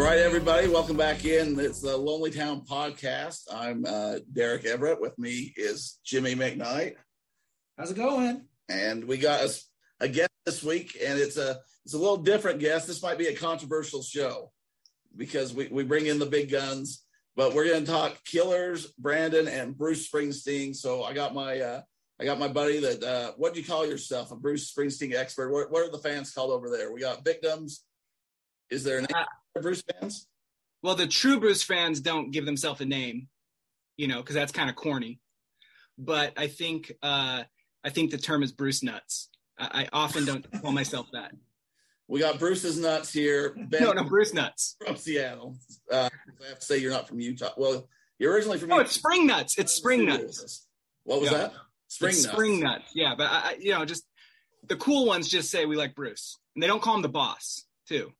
All right, everybody, welcome back in. It's the Lonely Town podcast. I'm uh, Derek Everett. With me is Jimmy McKnight. How's it going? And we got a, a guest this week, and it's a it's a little different guest. This might be a controversial show because we, we bring in the big guns, but we're going to talk Killers, Brandon, and Bruce Springsteen. So I got my uh, I got my buddy that uh, what do you call yourself? A Bruce Springsteen expert. What, what are the fans called over there? We got victims. Is there an uh, Bruce fans? Well, the true Bruce fans don't give themselves a name, you know, because that's kind of corny. But I think uh, I think the term is Bruce nuts. I, I often don't call myself that. We got Bruce's nuts here. Ben no, no, Bruce nuts from Seattle. Uh, I have to say you're not from Utah. Well, you're originally from. Oh, Utah. it's spring nuts. It's spring nuts. What was that? Spring it's nuts. Spring nuts. Yeah, but I, you know, just the cool ones just say we like Bruce, and they don't call him the boss too.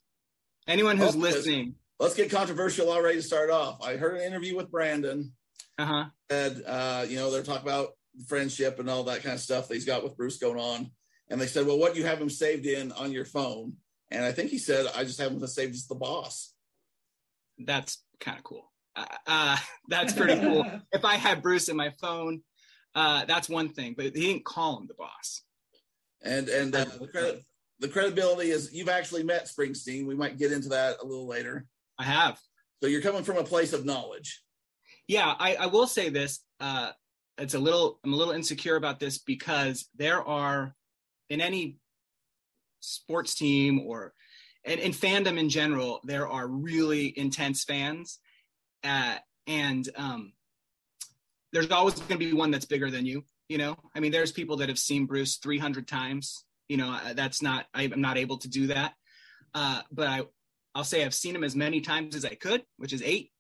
Anyone who's oh, listening. Let's get controversial already to start off. I heard an interview with Brandon. Uh-huh. And uh, you know, they're talking about friendship and all that kind of stuff that he's got with Bruce going on. And they said, Well, what do you have him saved in on your phone? And I think he said, I just have him saved as the boss. That's kind of cool. Uh, uh, that's pretty cool. if I had Bruce in my phone, uh, that's one thing, but he didn't call him the boss. And and uh, the credit the credibility is you've actually met Springsteen. We might get into that a little later. I have. So you're coming from a place of knowledge. Yeah, I, I will say this. Uh, it's a little. I'm a little insecure about this because there are in any sports team or in, in fandom in general, there are really intense fans, uh, and um, there's always going to be one that's bigger than you. You know, I mean, there's people that have seen Bruce 300 times you know that's not i'm not able to do that. Uh, but i i'll say i've seen him as many times as i could which is eight.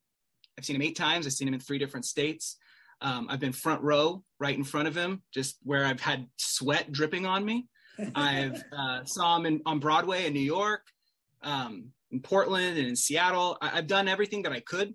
I've seen him eight times. I've seen him in three different states. Um, i've been front row right in front of him just where i've had sweat dripping on me. I've uh, saw him in, on broadway in new york um, in portland and in seattle. I, i've done everything that i could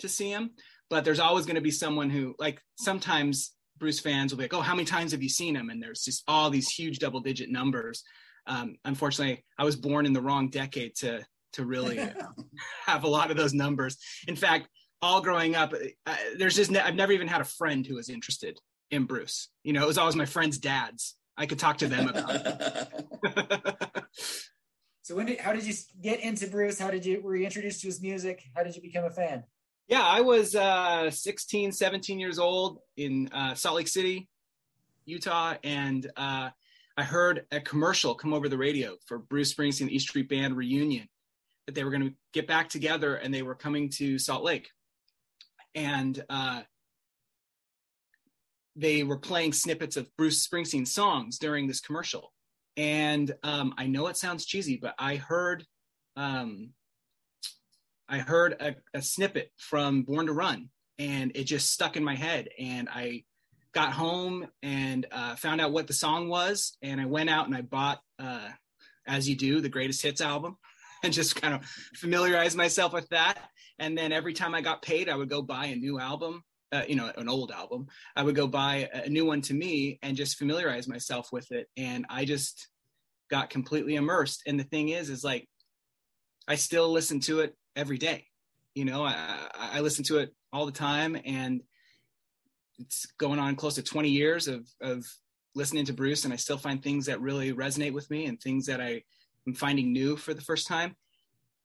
to see him but there's always going to be someone who like sometimes Bruce fans will be like, "Oh, how many times have you seen him?" And there's just all these huge double digit numbers. Um, unfortunately, I was born in the wrong decade to to really have a lot of those numbers. In fact, all growing up, uh, there's just ne- I've never even had a friend who was interested in Bruce. You know, it was always my friends' dads. I could talk to them about so when did how did you get into Bruce? How did you were you introduced to his music? How did you become a fan? Yeah, I was uh, 16, 17 years old in uh, Salt Lake City, Utah, and uh, I heard a commercial come over the radio for Bruce Springsteen East Street Band reunion that they were going to get back together and they were coming to Salt Lake. And uh, they were playing snippets of Bruce Springsteen songs during this commercial. And um, I know it sounds cheesy, but I heard um, I heard a, a snippet from Born to Run, and it just stuck in my head. And I got home and uh, found out what the song was, and I went out and I bought, uh, as you do, the greatest hits album, and just kind of familiarized myself with that. And then every time I got paid, I would go buy a new album, uh, you know, an old album. I would go buy a new one to me and just familiarize myself with it. And I just got completely immersed. And the thing is, is like, I still listen to it every day. You know, I, I listen to it all the time, and it's going on close to 20 years of of listening to Bruce, and I still find things that really resonate with me and things that I am finding new for the first time.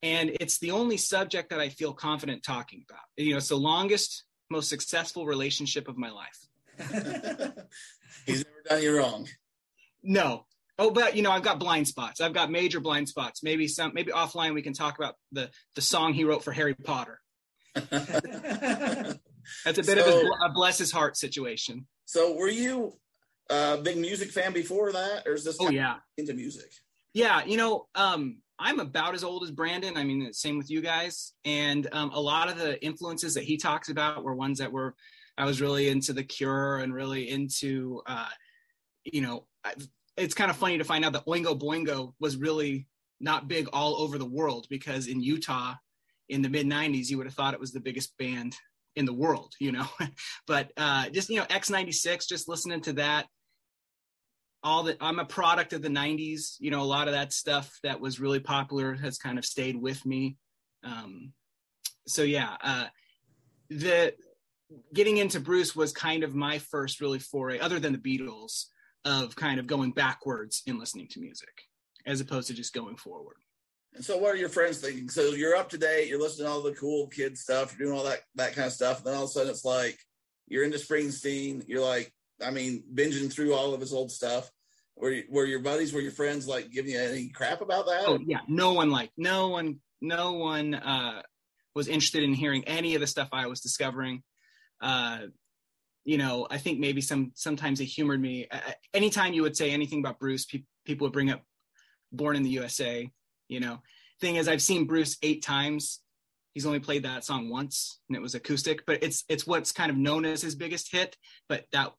And it's the only subject that I feel confident talking about. You know, it's the longest, most successful relationship of my life. He's never done you wrong. No, Oh, but you know, I've got blind spots. I've got major blind spots. Maybe some, maybe offline we can talk about the the song he wrote for Harry Potter. That's a bit so, of a, a, bless his heart situation. So, were you a big music fan before that, or is this? Oh yeah, into music. Yeah, you know, um, I'm about as old as Brandon. I mean, same with you guys. And um, a lot of the influences that he talks about were ones that were I was really into The Cure and really into, uh, you know, it's kind of funny to find out that Oingo Boingo was really not big all over the world because in Utah in the mid 90s you would have thought it was the biggest band in the world you know? But uh just you know x96 just listening to that all that i'm a product of the 90s you know a lot of that stuff that was really popular has kind of stayed with me. Um, so yeah, uh, the getting into Bruce was kind of my first really foray, other than the Beatles, of kind of going backwards in listening to music as opposed to just going forward. And so, what are your friends thinking? So you're up to date. You're listening to all the cool kid stuff. You're doing all that that kind of stuff. And then all of a sudden, it's like you're into Springsteen. You're like, I mean, binging through all of his old stuff. Were were your buddies, were your friends like giving you any crap about that? Oh yeah, no one like no one no one uh, was interested in hearing any of the stuff I was discovering. Uh, you know, I think maybe some sometimes they humored me. Anytime you would say anything about Bruce, pe- people would bring up "Born in the USA." You know, thing is, I've seen Bruce eight times. He's only played that song once, and it was acoustic. But it's it's what's kind of known as his biggest hit. But that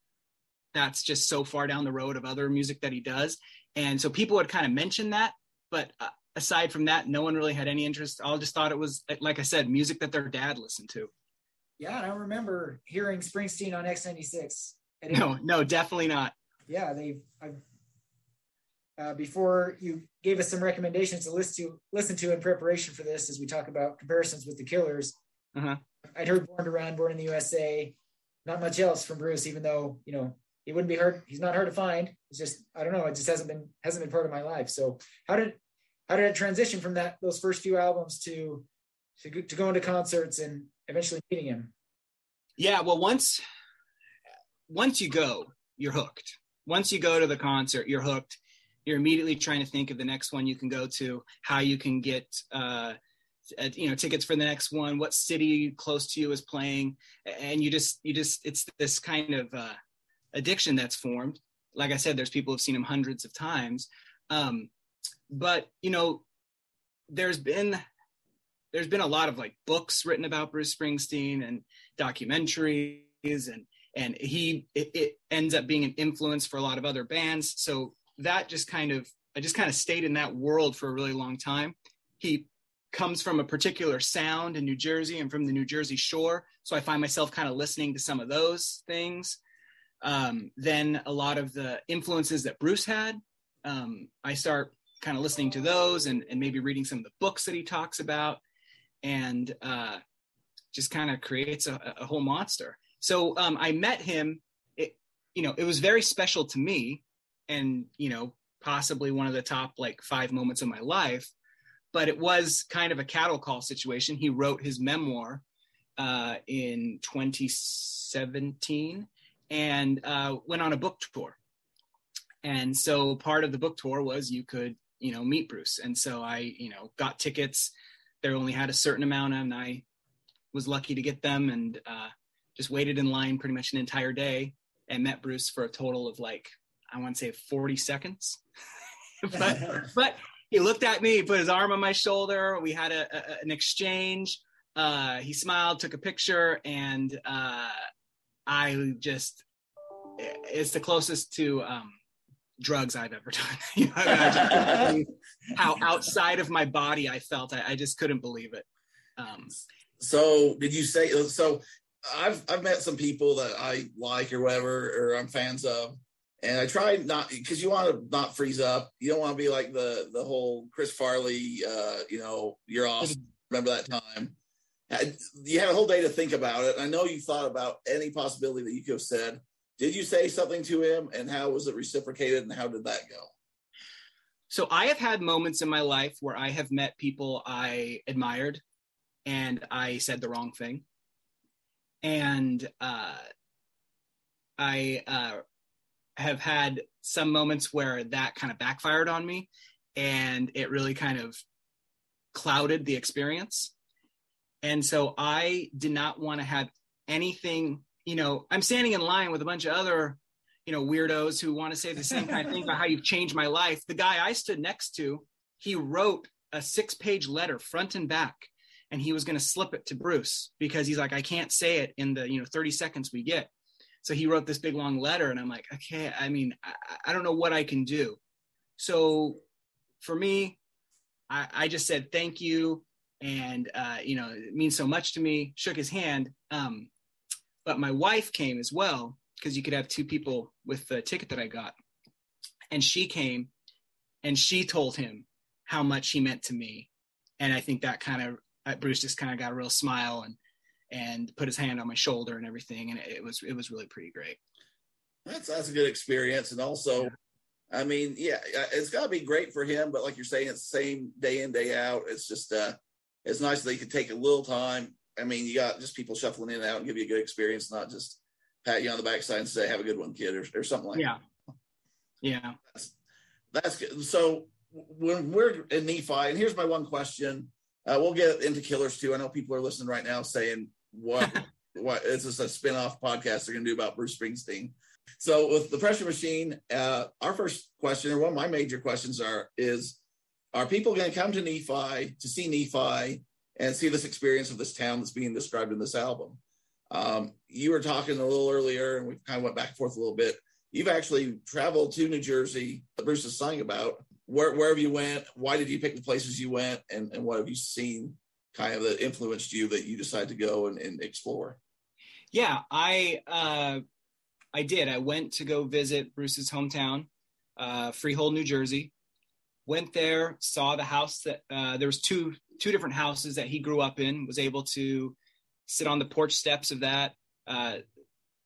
that's just so far down the road of other music that he does, and so people would kind of mention that. But uh, aside from that, no one really had any interest. All just thought it was, like I said, music that their dad listened to. Yeah, I remember hearing Springsteen on X96. No, no, definitely not. Yeah, they. Uh, before you gave us some recommendations to listen to listen to in preparation for this as we talk about comparisons with the Killers. Uh-huh. I'd heard Born to Run, Born in the USA, not much else from Bruce, even though you know he wouldn't be hard. He's not hard to find. It's just I don't know. It just hasn't been hasn't been part of my life. So how did how did it transition from that those first few albums to to, to going to concerts and eventually meeting him? Yeah, well once once you go, you're hooked. Once you go to the concert, you're hooked you're immediately trying to think of the next one you can go to, how you can get uh, you know tickets for the next one, what city close to you is playing, and you just you just it's this kind of uh, addiction that's formed. Like I said, there's people who've seen him hundreds of times, um, but you know, there's been there's been a lot of like books written about Bruce Springsteen and documentaries and and he it, it, ends up being an influence for a lot of other bands so that just kind of I just kind of stayed in that world for a really long time. He comes from a particular sound in New Jersey and from the New Jersey shore, so I find myself kind of listening to some of those things. Um, then a lot of the influences that Bruce had, um, I start kind of listening to those and, and maybe reading some of the books that he talks about, and uh, just kind of creates a, a, whole monster. So um, I met him. It, you know, it was very special to me and you know possibly one of the top like five moments of my life but it was kind of a cattle call situation he wrote his memoir uh, in 2017 and uh, went on a book tour and so part of the book tour was you could you know meet bruce and so i you know got tickets they only had a certain amount and i was lucky to get them and uh, just waited in line pretty much an entire day and met bruce for a total of like I want to say 40 seconds. but, but he looked at me, put his arm on my shoulder. We had a, a an exchange. Uh, he smiled, took a picture, and uh, I just, it's the closest to um, drugs I've ever done. you know, I how outside of my body I felt. I, I just couldn't believe it. Um, so did you say so? I've I've met some people that I like or whatever, or I'm fans of, and I try not because you want to not freeze up. You don't want to be like the the whole Chris Farley, uh, you know, you're off. Remember that time? You had a whole day to think about it. I know you thought about any possibility that you could have said. Did you say something to him, and how was it reciprocated, and how did that go? So I have had moments in my life where I have met people I admired, and I said the wrong thing, and uh, I uh, have had some moments where that kind of backfired on me and it really kind of clouded the experience. And so I did not want to have anything, you know, I'm standing in line with a bunch of other, you know, weirdos who want to say the same kind of thing about how you've changed my life. The guy I stood next to, he wrote a six page letter front and back and he was going to slip it to Bruce because he's like, I can't say it in the, you know, 30 seconds we get. So he wrote this big long letter, and I'm like, okay, I mean, I, I don't know what I can do. So for me, I, I just said thank you, and uh, you know, it means so much to me. Shook his hand, um, but my wife came as well because you could have two people with the ticket that I got, and she came, and she told him how much he meant to me, and I think that kind of Bruce just kind of got a real smile and and put his hand on my shoulder and everything, and it, was it was really pretty great. That's that's a good experience, and also, yeah. I mean, yeah, it's got to be great for him. But like you're saying, it's the same day in day out. It's just uh, it's nice that you can take a little time. I mean, you got just people shuffling in and out and give you a good experience, not just pat you on the backside and say, "Have a good one, kid," or, or something like yeah. that. Yeah, that's, that's good. So when we're in Nephi, and here's my one question. Uh, we'll get into killers too. I know people are listening right now saying, "What? what is this a spin-off podcast they're going to do about Bruce Springsteen?" So with the pressure machine, uh, our first question, or one of my major questions, are is are people going to come to Nephi to see Nephi and see this experience of this town that's being described in this album? Um, you were talking a little earlier, and we kind of went back and forth a little bit. You've actually traveled to New Jersey. That Bruce is saying about where, have you went. Why did you pick the places you went, and, and what have you seen kind of that influenced you that you decided to go and, and explore? Yeah, I uh, I did. I went to go visit Bruce's hometown, uh, Freehold, New Jersey. Went there, saw the house that uh, there was two two different houses that he grew up in. Was able to sit on the porch steps of that. Uh,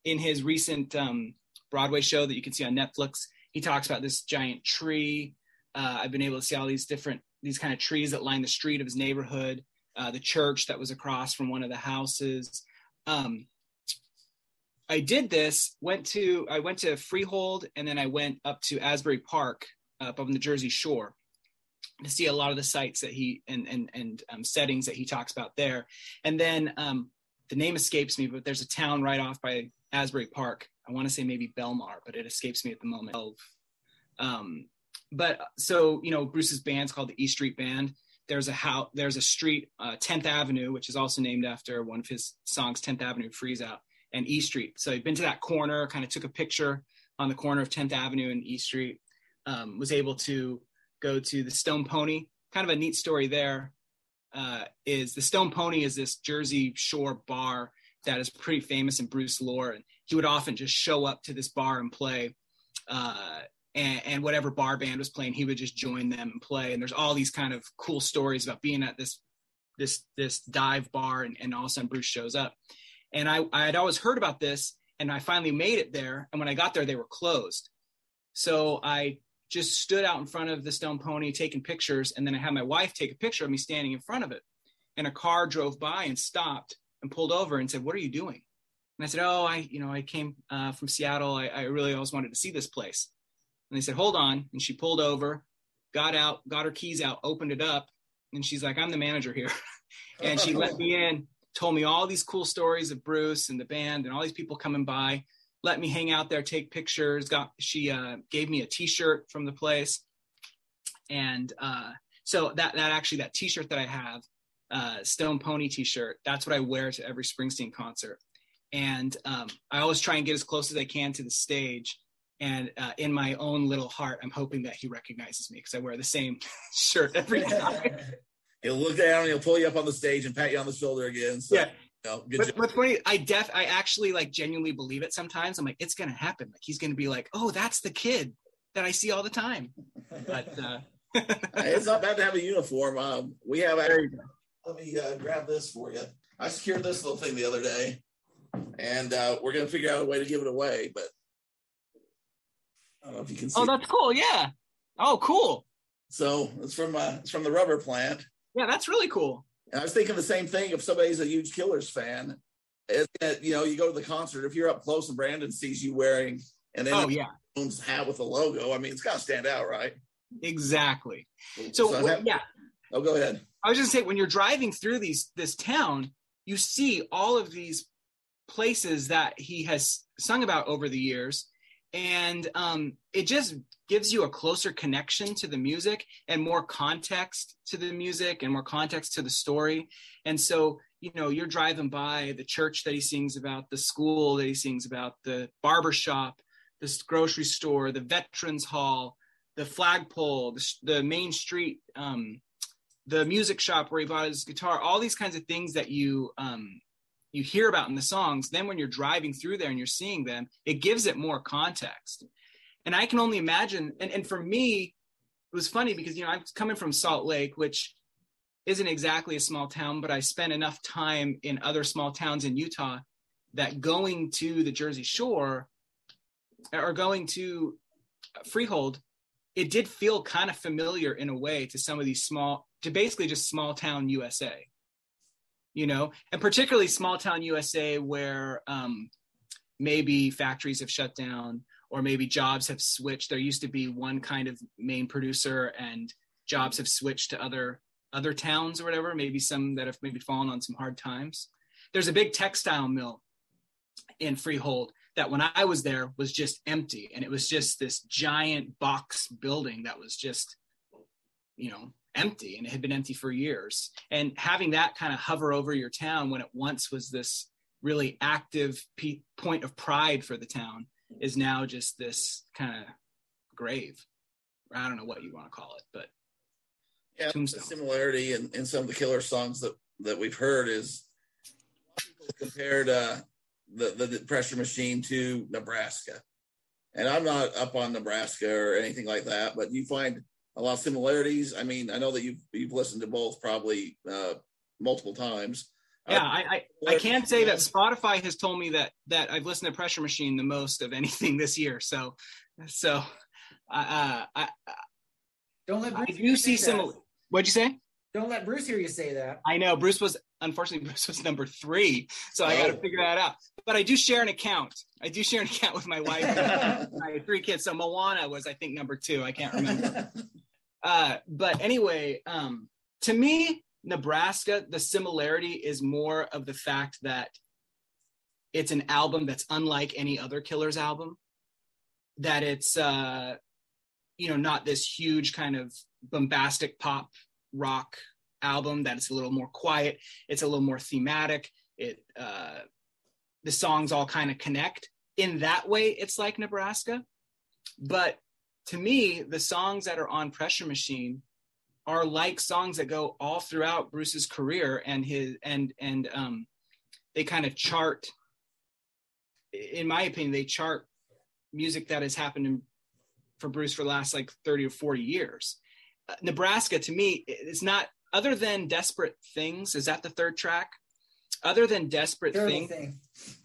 in his recent um, Broadway show that you can see on Netflix, he talks about this giant tree. Uh, I've been able to see all these different these kind of trees that line the street of his neighborhood. Uh, the church that was across from one of the houses. Um, I did this. Went to I went to Freehold, and then I went up to Asbury Park, up on the Jersey Shore, to see a lot of the sites that he and and and um, settings that he talks about there. And then um, the name escapes me, but there's a town right off by Asbury Park. I want to say maybe Belmar, but it escapes me at the moment. Um, but so you know, Bruce's band's called the E Street Band. There's a house. There's a street, uh, 10th Avenue, which is also named after one of his songs, 10th Avenue Freeze Out and E Street. So I'd been to that corner, kind of took a picture on the corner of 10th Avenue and E Street. Um, was able to go to the Stone Pony. Kind of a neat story there uh, is the Stone Pony is this Jersey Shore bar that is pretty famous in Bruce lore, and he would often just show up to this bar and play. Uh, and, and, whatever bar band was playing, he would just join them and play. And there's all these kind of cool stories about being at this this this dive bar, and, and all of a sudden Bruce shows up. And I, I had always heard about this and I finally made it there. And when I got there, they were closed. So I just stood out in front of the stone pony taking pictures. And then I had my wife take a picture of me standing in front of it. And a car drove by and stopped and pulled over and said, What are you doing? And I said, Oh, I, you know, I came uh, from Seattle. I, I really always wanted to see this place. And they said, Hold on. And she pulled over, got out, got her keys out, opened it up. And she's like, I'm the manager here. and she let me in told me all these cool stories of Bruce and the band and all these people coming by, let me hang out there, take pictures. Got she uh, gave me a T-shirt from the place, and uh, so that that actually that T-shirt that I have, uh, Stone Pony T-shirt, that's what I wear to every Springsteen concert, and um, I always try and get as close as I can to the stage. And uh, in my own little heart, I'm hoping that he recognizes me because I wear the same shirt every time he'll look down and he'll pull you up on the stage and pat you on the shoulder again. So, yeah. You know, good but, but funny, I def I actually like genuinely believe it sometimes. I'm like, it's gonna happen. Like he's gonna be like, oh, that's the kid that I see all the time. But uh it's not bad to have a uniform. Um, we have actually, let me uh, grab this for you. I secured this little thing the other day, and uh, we're gonna figure out a way to give it away, but I don't know if you can see. Oh, that's cool. Yeah. Oh, cool. So it's from uh, it's from the rubber plant, yeah, that's really cool. And I was thinking the same thing. If somebody's a huge Killers fan, you know, you go to the concert. If you're up close and Brandon sees you wearing an oh yeah hat with a logo, I mean, it's got to stand out, right? Exactly. So, so have, yeah. Oh, go ahead. I was just say when you're driving through these this town, you see all of these places that he has sung about over the years, and um, it just gives you a closer connection to the music and more context to the music and more context to the story. And so you know you're driving by the church that he sings about the school that he sings about the barber shop this grocery store the veterans hall the flagpole the, the main street um, the music shop where he bought his guitar all these kinds of things that you um, you hear about in the songs, then when you're driving through there and you're seeing them, it gives it more context. And I can only imagine, and, and for me, it was funny because, you know, I'm coming from Salt Lake, which isn't exactly a small town, but I spent enough time in other small towns in Utah that going to the Jersey Shore or going to Freehold, it did feel kind of familiar in a way to some of these small, to basically just small town USA, you know, and particularly small town USA where um, maybe factories have shut down or maybe jobs have switched. There used to be one kind of main producer and jobs have switched to other other towns or whatever, maybe some that have maybe fallen on some hard times. There's a big textile mill in Freehold that when I was there was just empty. And it was just this giant box building that was just, you know, empty and it had been empty for years. And having that kind of hover over your town when it once was this really active p- point of pride for the town is now just this kind of grave. I don't know what you want to call it, but yeah, the similarity in, in some of the killer songs that, that we've heard is compared uh, the, the, the pressure machine to Nebraska. And I'm not up on Nebraska or anything like that, but you find a lot of similarities. I mean, I know that you've you've listened to both probably uh, multiple times. Yeah, I, I, I can say that Spotify has told me that that I've listened to Pressure Machine the most of anything this year. So, so uh, I don't let I do see some. What'd you say? Don't let Bruce hear you say that. I know Bruce was unfortunately Bruce was number three, so oh. I got to figure that out. But I do share an account. I do share an account with my wife and my three kids. So Moana was I think number two. I can't remember. uh, but anyway, um, to me, Nebraska, the similarity is more of the fact that it's an album that's unlike any other Killers album. That it's uh, you know not this huge kind of bombastic pop rock album. That it's a little more quiet. It's a little more thematic. It uh, the songs all kind of connect in that way. It's like Nebraska, but to me, the songs that are on Pressure Machine are like songs that go all throughout Bruce's career and his and and um they kind of chart in my opinion they chart music that has happened in, for Bruce for the last like 30 or 40 years. Uh, Nebraska to me is not other than Desperate Things is that the third track? Other than Desperate Thing, thing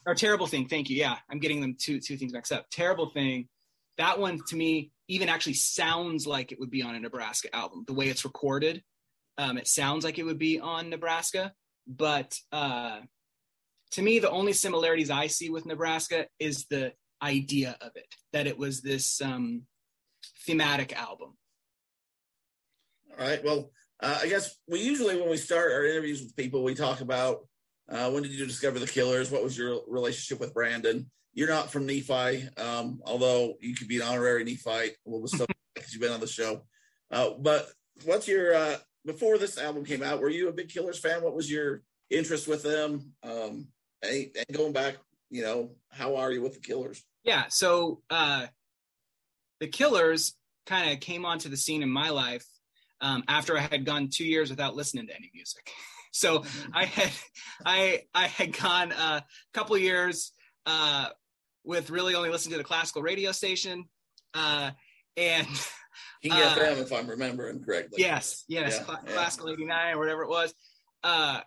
or Terrible Thing, thank you. Yeah, I'm getting them two two things mixed up. Terrible Thing that one to me even actually sounds like it would be on a Nebraska album. The way it's recorded, um, it sounds like it would be on Nebraska. But uh, to me, the only similarities I see with Nebraska is the idea of it, that it was this um, thematic album. All right. Well, uh, I guess we usually, when we start our interviews with people, we talk about uh, when did you discover the Killers? What was your relationship with Brandon? You're not from Nephi, um, although you could be an honorary Nephite. With stuff because you've been on the show. Uh, but what's your uh, before this album came out? Were you a big Killers fan? What was your interest with them? Um, and, and going back, you know, how are you with the Killers? Yeah, so uh, the Killers kind of came onto the scene in my life um, after I had gone two years without listening to any music. So. I had I I had gone a couple years uh, with really only listening to the classical radio station. Uh, and King uh, FM, if I'm remembering correctly. Yes, yes, yeah, Cl- yeah. classical 89 or whatever it was. Uh,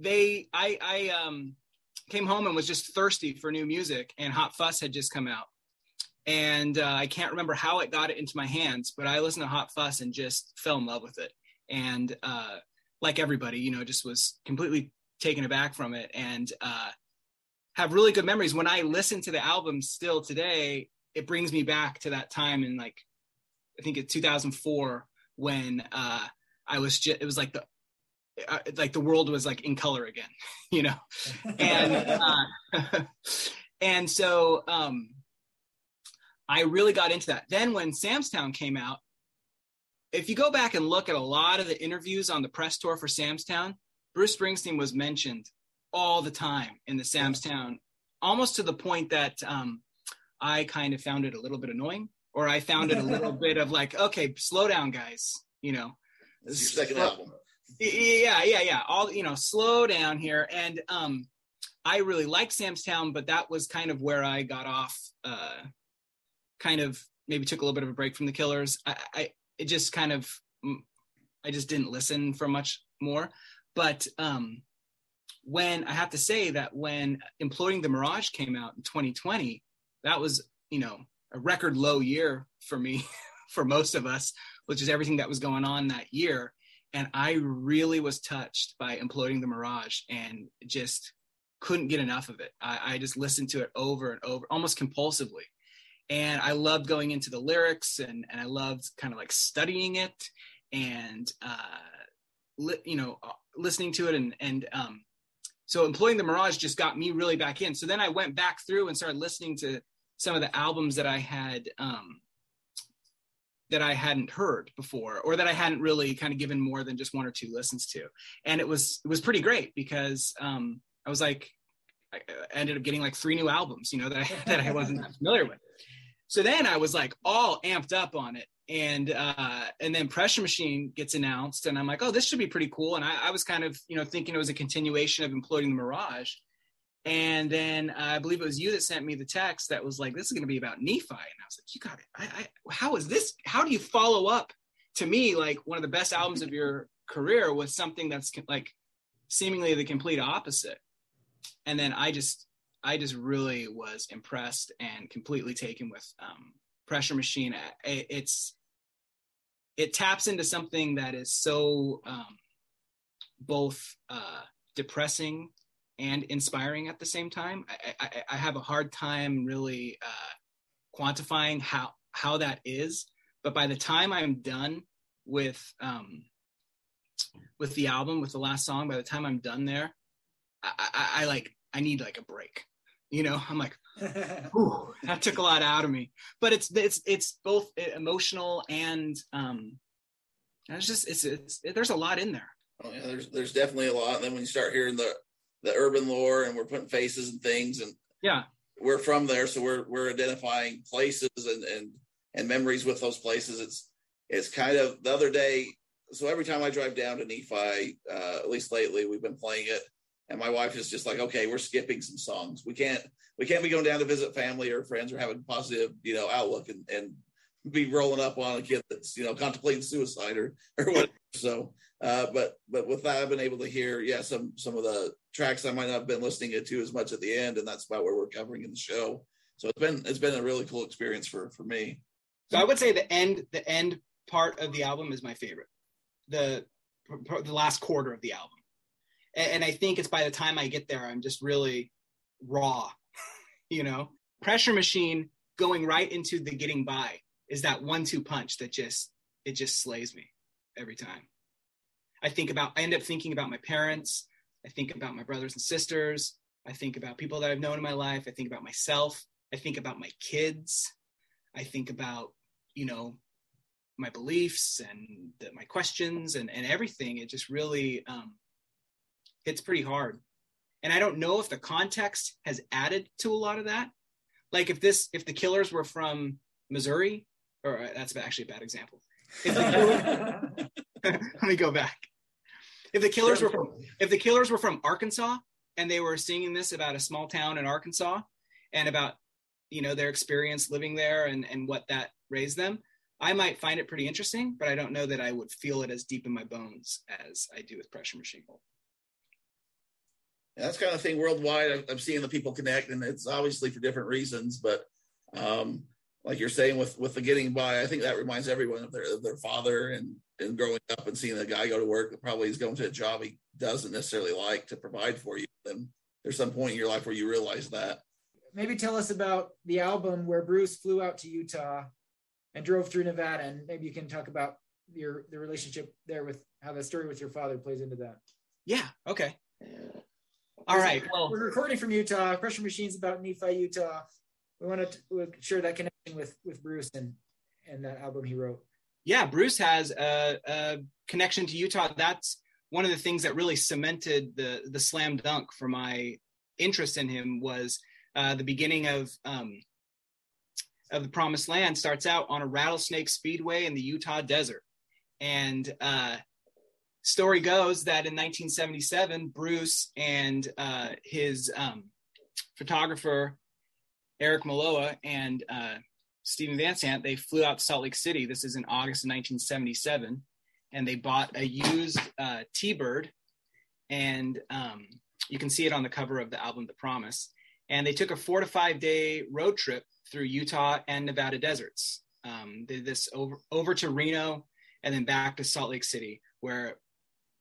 they, I, I um, came home and was just thirsty for new music, and Hot Fuss had just come out. And uh, I can't remember how it got it into my hands, but I listened to Hot Fuss and just fell in love with it. And uh, like everybody, you know, just was completely taken aback from it. And uh, have really good memories. When I listen to the album still today, it brings me back to that time in like, I think it's 2004 when uh, I was just, it was like the, uh, like the world was like in color again, you know? and, uh, and so, um, I really got into that. Then when Sam's Town came out, if you go back and look at a lot of the interviews on the press tour for Sam's Town, Bruce Springsteen was mentioned all the time in the Sam's Town, almost to the point that um, I kind of found it a little bit annoying, or I found it a little bit of like, okay, slow down, guys. You know, this is your second album. Yeah, yeah, yeah. All you know, slow down here. And um, I really liked Sam's Town, but that was kind of where I got off. Uh, kind of maybe took a little bit of a break from the Killers. I, I it just kind of I just didn't listen for much more. But um, when I have to say that when Imploding the Mirage came out in 2020, that was, you know, a record low year for me, for most of us, which is everything that was going on that year. And I really was touched by Imploding the Mirage and just couldn't get enough of it. I, I just listened to it over and over, almost compulsively. And I loved going into the lyrics and, and I loved kind of like studying it and, uh, li- you know, uh, listening to it. And, and, um, so Imploding the Mirage just got me really back in. So then I went back through and started listening to some of the albums that I had, um, that I hadn't heard before or that I hadn't really kind of given more than just one or two listens to. And it was, it was pretty great because, um, I was like, I ended up getting like three new albums, you know, that I, that I wasn't familiar with. So then I was like all amped up on it. And uh, and then Pressure Machine gets announced, and I'm like, oh, this should be pretty cool. And I, I was kind of, you know, thinking it was a continuation of Imploding the Mirage. And then uh, I believe it was you that sent me the text that was like, this is going to be about Nephi. And I was like, you got it. I, I, how is this? How do you follow up to me like one of the best albums of your career with something that's like seemingly the complete opposite? and then I just I just really was impressed and completely taken with um, Pressure Machine. It's it taps into something that is so um, both uh, depressing and inspiring at the same time. I, I, I have a hard time really uh, quantifying how how that is, but by the time I'm done with um, with the album, with the last song, by the time I'm done there, I, I, I like I need like a break. You know, I'm like, that took a lot out of me. But it's it's it's both emotional and um, it's just it's it's it, there's a lot in there. Oh yeah, there's there's definitely a lot. And then when you start hearing the the urban lore and we're putting faces and things and yeah, we're from there, so we're we're identifying places and and and memories with those places. It's it's kind of the other day. So every time I drive down to Nephi, uh, at least lately, we've been playing it and my wife is just like okay we're skipping some songs. We can't we can't be going down to visit family or friends or having positive you know outlook and, and be rolling up on a kid that's you know contemplating suicide or or whatever. So uh, but but with that i've been able to hear yeah some some of the tracks i might not have been listening to as much at the end and that's about where we're covering in the show. So it's been it's been a really cool experience for for me. So i would say the end the end part of the album is my favorite. The the last quarter of the album and, and I think it's by the time I get there, I'm just really raw, you know. Pressure machine going right into the getting by is that one-two punch that just it just slays me every time. I think about I end up thinking about my parents. I think about my brothers and sisters. I think about people that I've known in my life. I think about myself. I think about my kids. I think about, you know, my beliefs and the, my questions and, and everything. It just really um, hits pretty hard. And I don't know if the context has added to a lot of that. Like if this, if the killers were from Missouri, or uh, that's actually a bad example. Let me go back. If the killers were from, if the killers were from Arkansas and they were singing this about a small town in Arkansas and about you know their experience living there and and what that raised them, I might find it pretty interesting, but I don't know that I would feel it as deep in my bones as I do with Pressure Machine. And that's kind of thing worldwide. I'm seeing the people connect, and it's obviously for different reasons. But um, like you're saying, with with the getting by, I think that reminds everyone of their of their father and and growing up and seeing a guy go to work that probably is going to a job he doesn't necessarily like to provide for you. And there's some point in your life where you realize that. Maybe tell us about the album where Bruce flew out to Utah and drove through Nevada, and maybe you can talk about your the relationship there with how the story with your father plays into that. Yeah. Okay. All right. Well, we're recording from Utah. Pressure Machines about Nephi, Utah. We want to share that connection with with Bruce and and that album he wrote. Yeah, Bruce has a, a connection to Utah. That's one of the things that really cemented the the slam dunk for my interest in him was uh, the beginning of um, of the Promised Land starts out on a rattlesnake speedway in the Utah desert, and uh, story goes that in 1977, Bruce and uh, his um, photographer Eric Meola and uh, Steven Van Zandt they flew out to Salt Lake City. This is in August of 1977, and they bought a used uh, T-Bird, and um, you can see it on the cover of the album The Promise. And they took a four to five day road trip through Utah and Nevada deserts. Um, did this over over to Reno and then back to Salt Lake City, where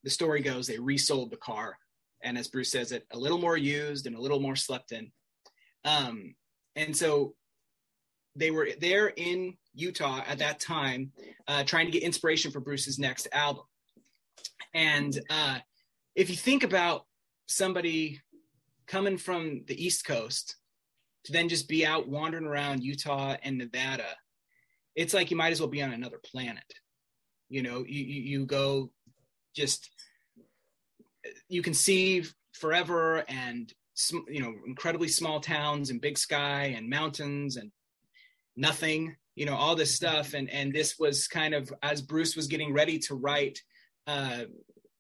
the story goes they resold the car, and as Bruce says it, a little more used and a little more slept in. Um, and so they were there in Utah at that time, uh, trying to get inspiration for Bruce's next album. And uh, if you think about somebody coming from the East Coast to then just be out wandering around Utah and Nevada, it's like you might as well be on another planet. You know, you, you, you go just, you can see forever and, you know, incredibly small towns and big sky and mountains and nothing, you know, all this stuff. And, and this was kind of as Bruce was getting ready to write uh,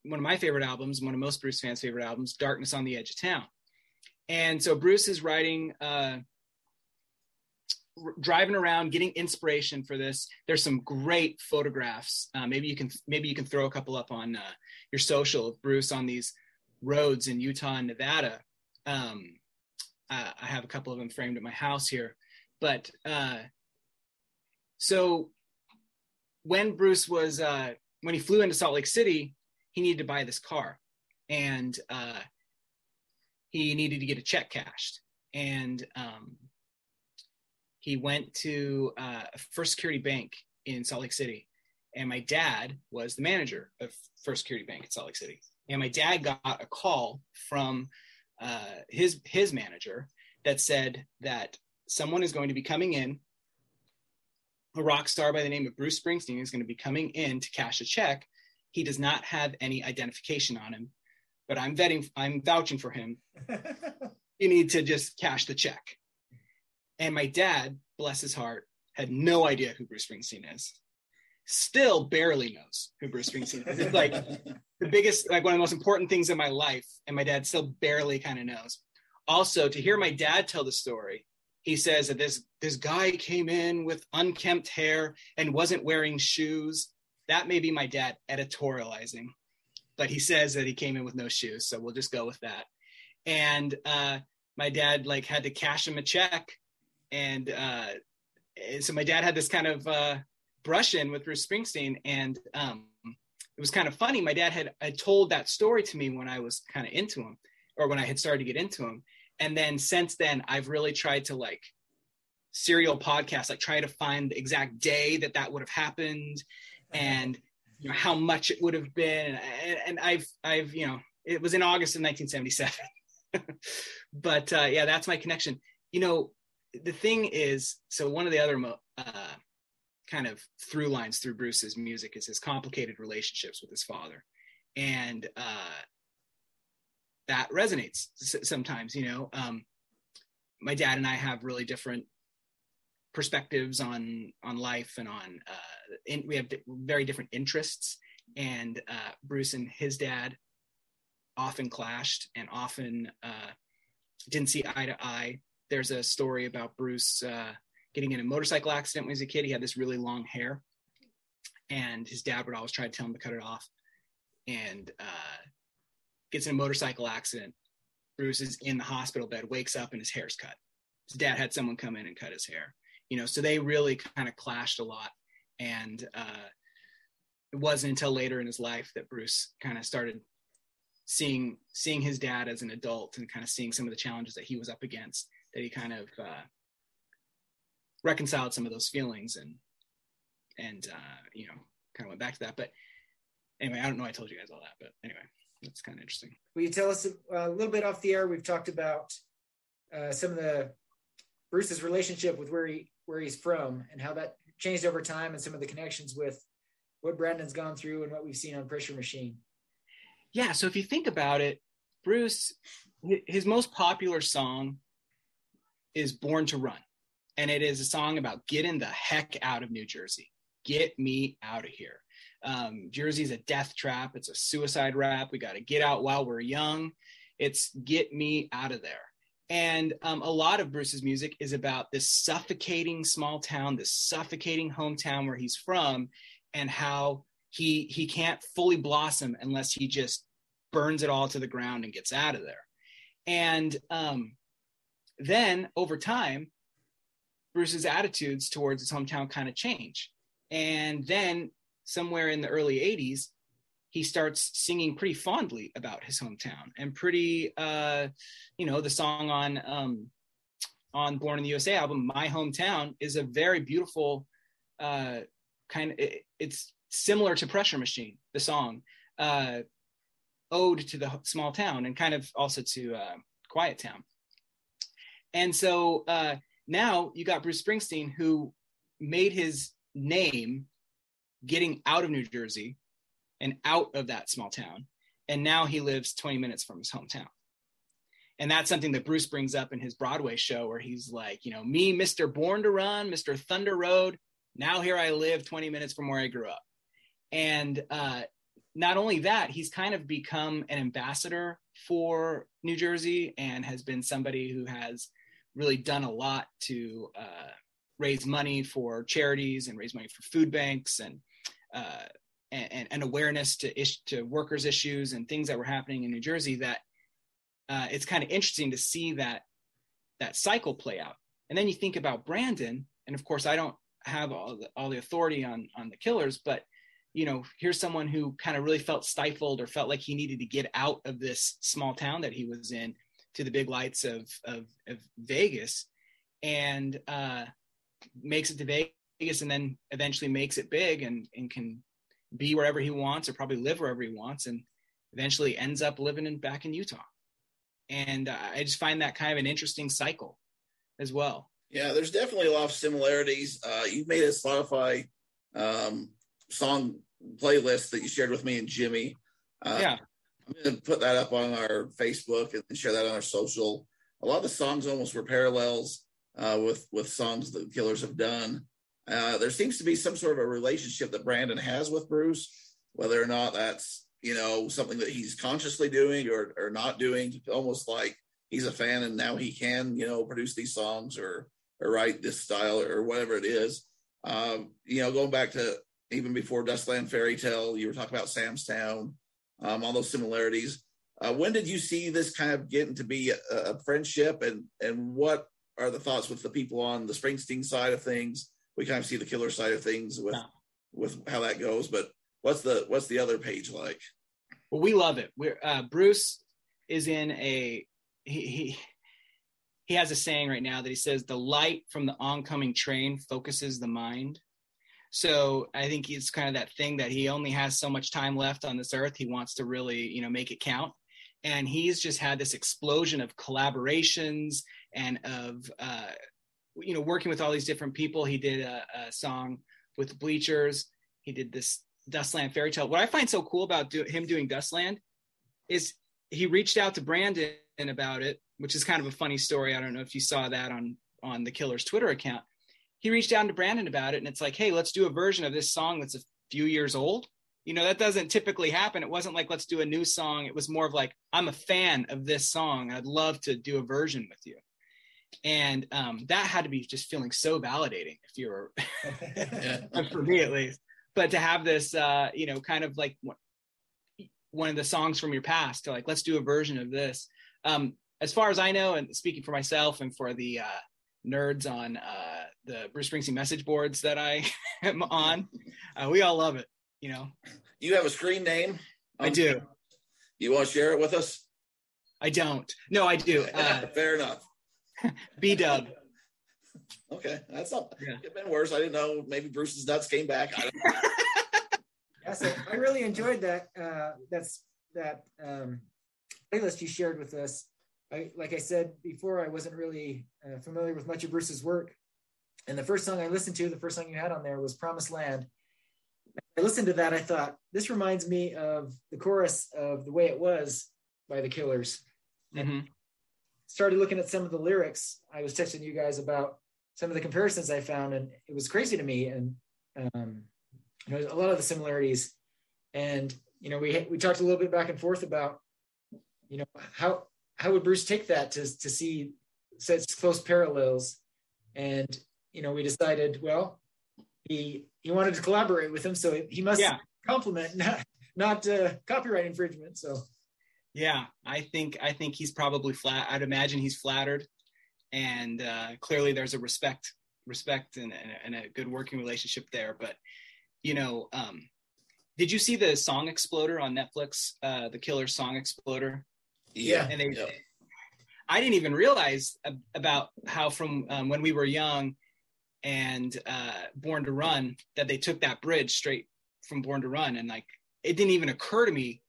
one of my favorite albums, one of most Bruce fans' favorite albums, Darkness on the Edge of Town. And so Bruce is writing, uh, driving around, getting inspiration for this. There's some great photographs. Uh, maybe you can maybe you can throw a couple up on uh, your social Bruce on these roads in Utah and Nevada. Um, I have a couple of them framed at my house here, but uh, so when Bruce was uh, when he flew into Salt Lake City, he needed to buy this car and uh, he needed to get a check cashed and um, he went to uh, first security bank in salt lake city and my dad was the manager of first security bank in salt lake city and my dad got a call from uh, his his manager that said that someone is going to be coming in a rock star by the name of bruce springsteen is going to be coming in to cash a check he does not have any identification on him, but I'm vetting, I'm vouching for him. you need to just cash the check. And my dad, bless his heart, had no idea who Bruce Springsteen is. Still barely knows who Bruce Springsteen is. It's like the biggest, like one of the most important things in my life. And my dad still barely kind of knows. Also, to hear my dad tell the story, he says that this this guy came in with unkempt hair and wasn't wearing shoes that may be my dad editorializing, but he says that he came in with no shoes, so we'll just go with that. And uh, my dad like had to cash him a check, and uh, so my dad had this kind of uh, brush in with Bruce Springsteen, and um, it was kind of funny. My dad had, had told that story to me when I was kind of into him, or when I had started to get into him, and then since then I've really tried to like serial podcast, like try to find the exact day that that would have happened and you know, how much it would have been. And, and, I've, I've, you know, it was in August of 1977. but uh, yeah, that's my connection. You know, the thing is, so one of the other mo- uh, kind of through lines through Bruce's music is his complicated relationships with his father, and uh, that resonates sometimes. You know, um, my dad and I have really different perspectives on on life and on uh, in, we have very different interests and uh, bruce and his dad often clashed and often uh, didn't see eye to eye there's a story about bruce uh, getting in a motorcycle accident when he was a kid. He had this really long hair and his dad would always try to tell him to cut it off. And uh, gets in a motorcycle accident. Bruce is in the hospital bed wakes up and his hair's cut. His dad had someone come in and cut his hair you know so they really kind of clashed a lot. And uh, it wasn't until later in his life that bruce kind of started seeing seeing his dad as an adult and kind of seeing some of the challenges that he was up against that he kind of uh, reconciled some of those feelings and and uh, you know kind of went back to that. But anyway i don't know i told you guys all that but anyway that's kind of interesting. Will you tell us a, a little bit off the air? We've talked about uh, some of the bruce's relationship with where he where he's from and how that changed over time and some of the connections with what Brandon's gone through and what we've seen on Pressure Machine. Yeah, so if you think about it, Bruce, his most popular song is Born to Run. And it is a song about getting the heck out of New Jersey. Get me out of here. Um, Jersey's a death trap. It's a suicide rap. We got to get out while we're young. It's get me out of there. And um, a lot of Bruce's music is about this suffocating small town, this suffocating hometown where he's from, and how he he can't fully blossom unless he just burns it all to the ground and gets out of there. And um, then over time, Bruce's attitudes towards his hometown kind of change. And then somewhere in the early 80s, he starts singing pretty fondly about his hometown and pretty uh, you know the song on um, on born in the usa album my hometown is a very beautiful uh, kind of it, it's similar to pressure machine the song uh, ode to the small town and kind of also to uh, quiet town and so uh, now you got bruce springsteen who made his name getting out of new jersey and out of that small town. And now he lives 20 minutes from his hometown. And that's something that Bruce brings up in his Broadway show, where he's like, you know, me, Mr. Born to Run, Mr. Thunder Road. Now here I live 20 minutes from where I grew up. And uh, not only that, he's kind of become an ambassador for New Jersey and has been somebody who has really done a lot to uh, raise money for charities and raise money for food banks and uh, and, and awareness to ish, to workers issues and things that were happening in New Jersey that uh, it's kind of interesting to see that that cycle play out. And then you think about Brandon, and of course I don't have all the, all the authority on on the killers, but you know here's someone who kind of really felt stifled or felt like he needed to get out of this small town that he was in to the big lights of of, of Vegas, and uh, makes it to Vegas, and then eventually makes it big and and can be wherever he wants or probably live wherever he wants and eventually ends up living in back in Utah. And uh, I just find that kind of an interesting cycle as well. Yeah, there's definitely a lot of similarities. Uh, you've made a Spotify um, song playlist that you shared with me and Jimmy. Uh, yeah. I'm going to put that up on our Facebook and share that on our social. A lot of the songs almost were parallels uh, with with songs that Killers have done. Uh, there seems to be some sort of a relationship that Brandon has with Bruce, whether or not that's you know something that he's consciously doing or or not doing. Almost like he's a fan and now he can you know produce these songs or or write this style or whatever it is. Um, you know, going back to even before Dustland Fairy Tale, you were talking about Sam's Town, um, all those similarities. Uh, when did you see this kind of getting to be a, a friendship, and and what are the thoughts with the people on the Springsteen side of things? we kind of see the killer side of things with with how that goes. But what's the what's the other page like? Well, we love it. We're uh, Bruce is in a he, he he has a saying right now that he says the light from the oncoming train focuses the mind. So I think it's kind of that thing that he only has so much time left on this earth. He wants to really, you know, make it count. And he's just had this explosion of collaborations and of uh, you know working with all these different people he did a, a song with bleachers he did this dustland fairy tale what i find so cool about do, him doing dustland is he reached out to brandon about it which is kind of a funny story i don't know if you saw that on on the killer's twitter account he reached out to brandon about it and it's like hey let's do a version of this song that's a few years old. You know that doesn't typically happen. It wasn't like let's do a new song. It was more of like i'm a fan of this song. I'd love to do a version with you. And um, that had to be just feeling so validating if you were for me at least. But to have this uh, you know kind of like one of the songs from your past to like let's do a version of this. Um, as far as i know and speaking for myself and for the uh, nerds on uh, the bruce springsteen message boards that i am on uh, we all love it you know you have a screen name i do you want to share it with us i don't no i do uh, fair enough B Dub. Okay, that's not. Yeah. It's been worse. I didn't know. Maybe Bruce's nuts came back. I yeah, so I really enjoyed that. Uh, that's that um, playlist you shared with us. I, like I said before, I wasn't really uh, familiar with much of Bruce's work, and the first song I listened to, the first song you had on there was "Promised Land." I listened to that. I thought this reminds me of the chorus of "The Way It Was" by the Killers. Mm-hmm started looking at some of the lyrics, I was texting you guys about some of the comparisons I found, and it was crazy to me. And um, you know, a lot of the similarities. And you know, we we talked a little bit back and forth about, you know, how how would Bruce take that to to see such close parallels? And you know, we decided, well, he he wanted to collaborate with him, so he must yeah. compliment, not not uh, copyright infringement. So yeah, I think I think he's probably flat. I'd imagine he's flattered, and uh, clearly there's a respect respect and, and, and, a good working relationship there. But you know, um, did you see the Song Exploder on Netflix? Uh, the Killer Song Exploder. Yeah, and they. Yeah. I didn't even realize about how from um, when we were young and uh, Born to Run that they took that bridge straight from Born to Run, and like it didn't even occur to me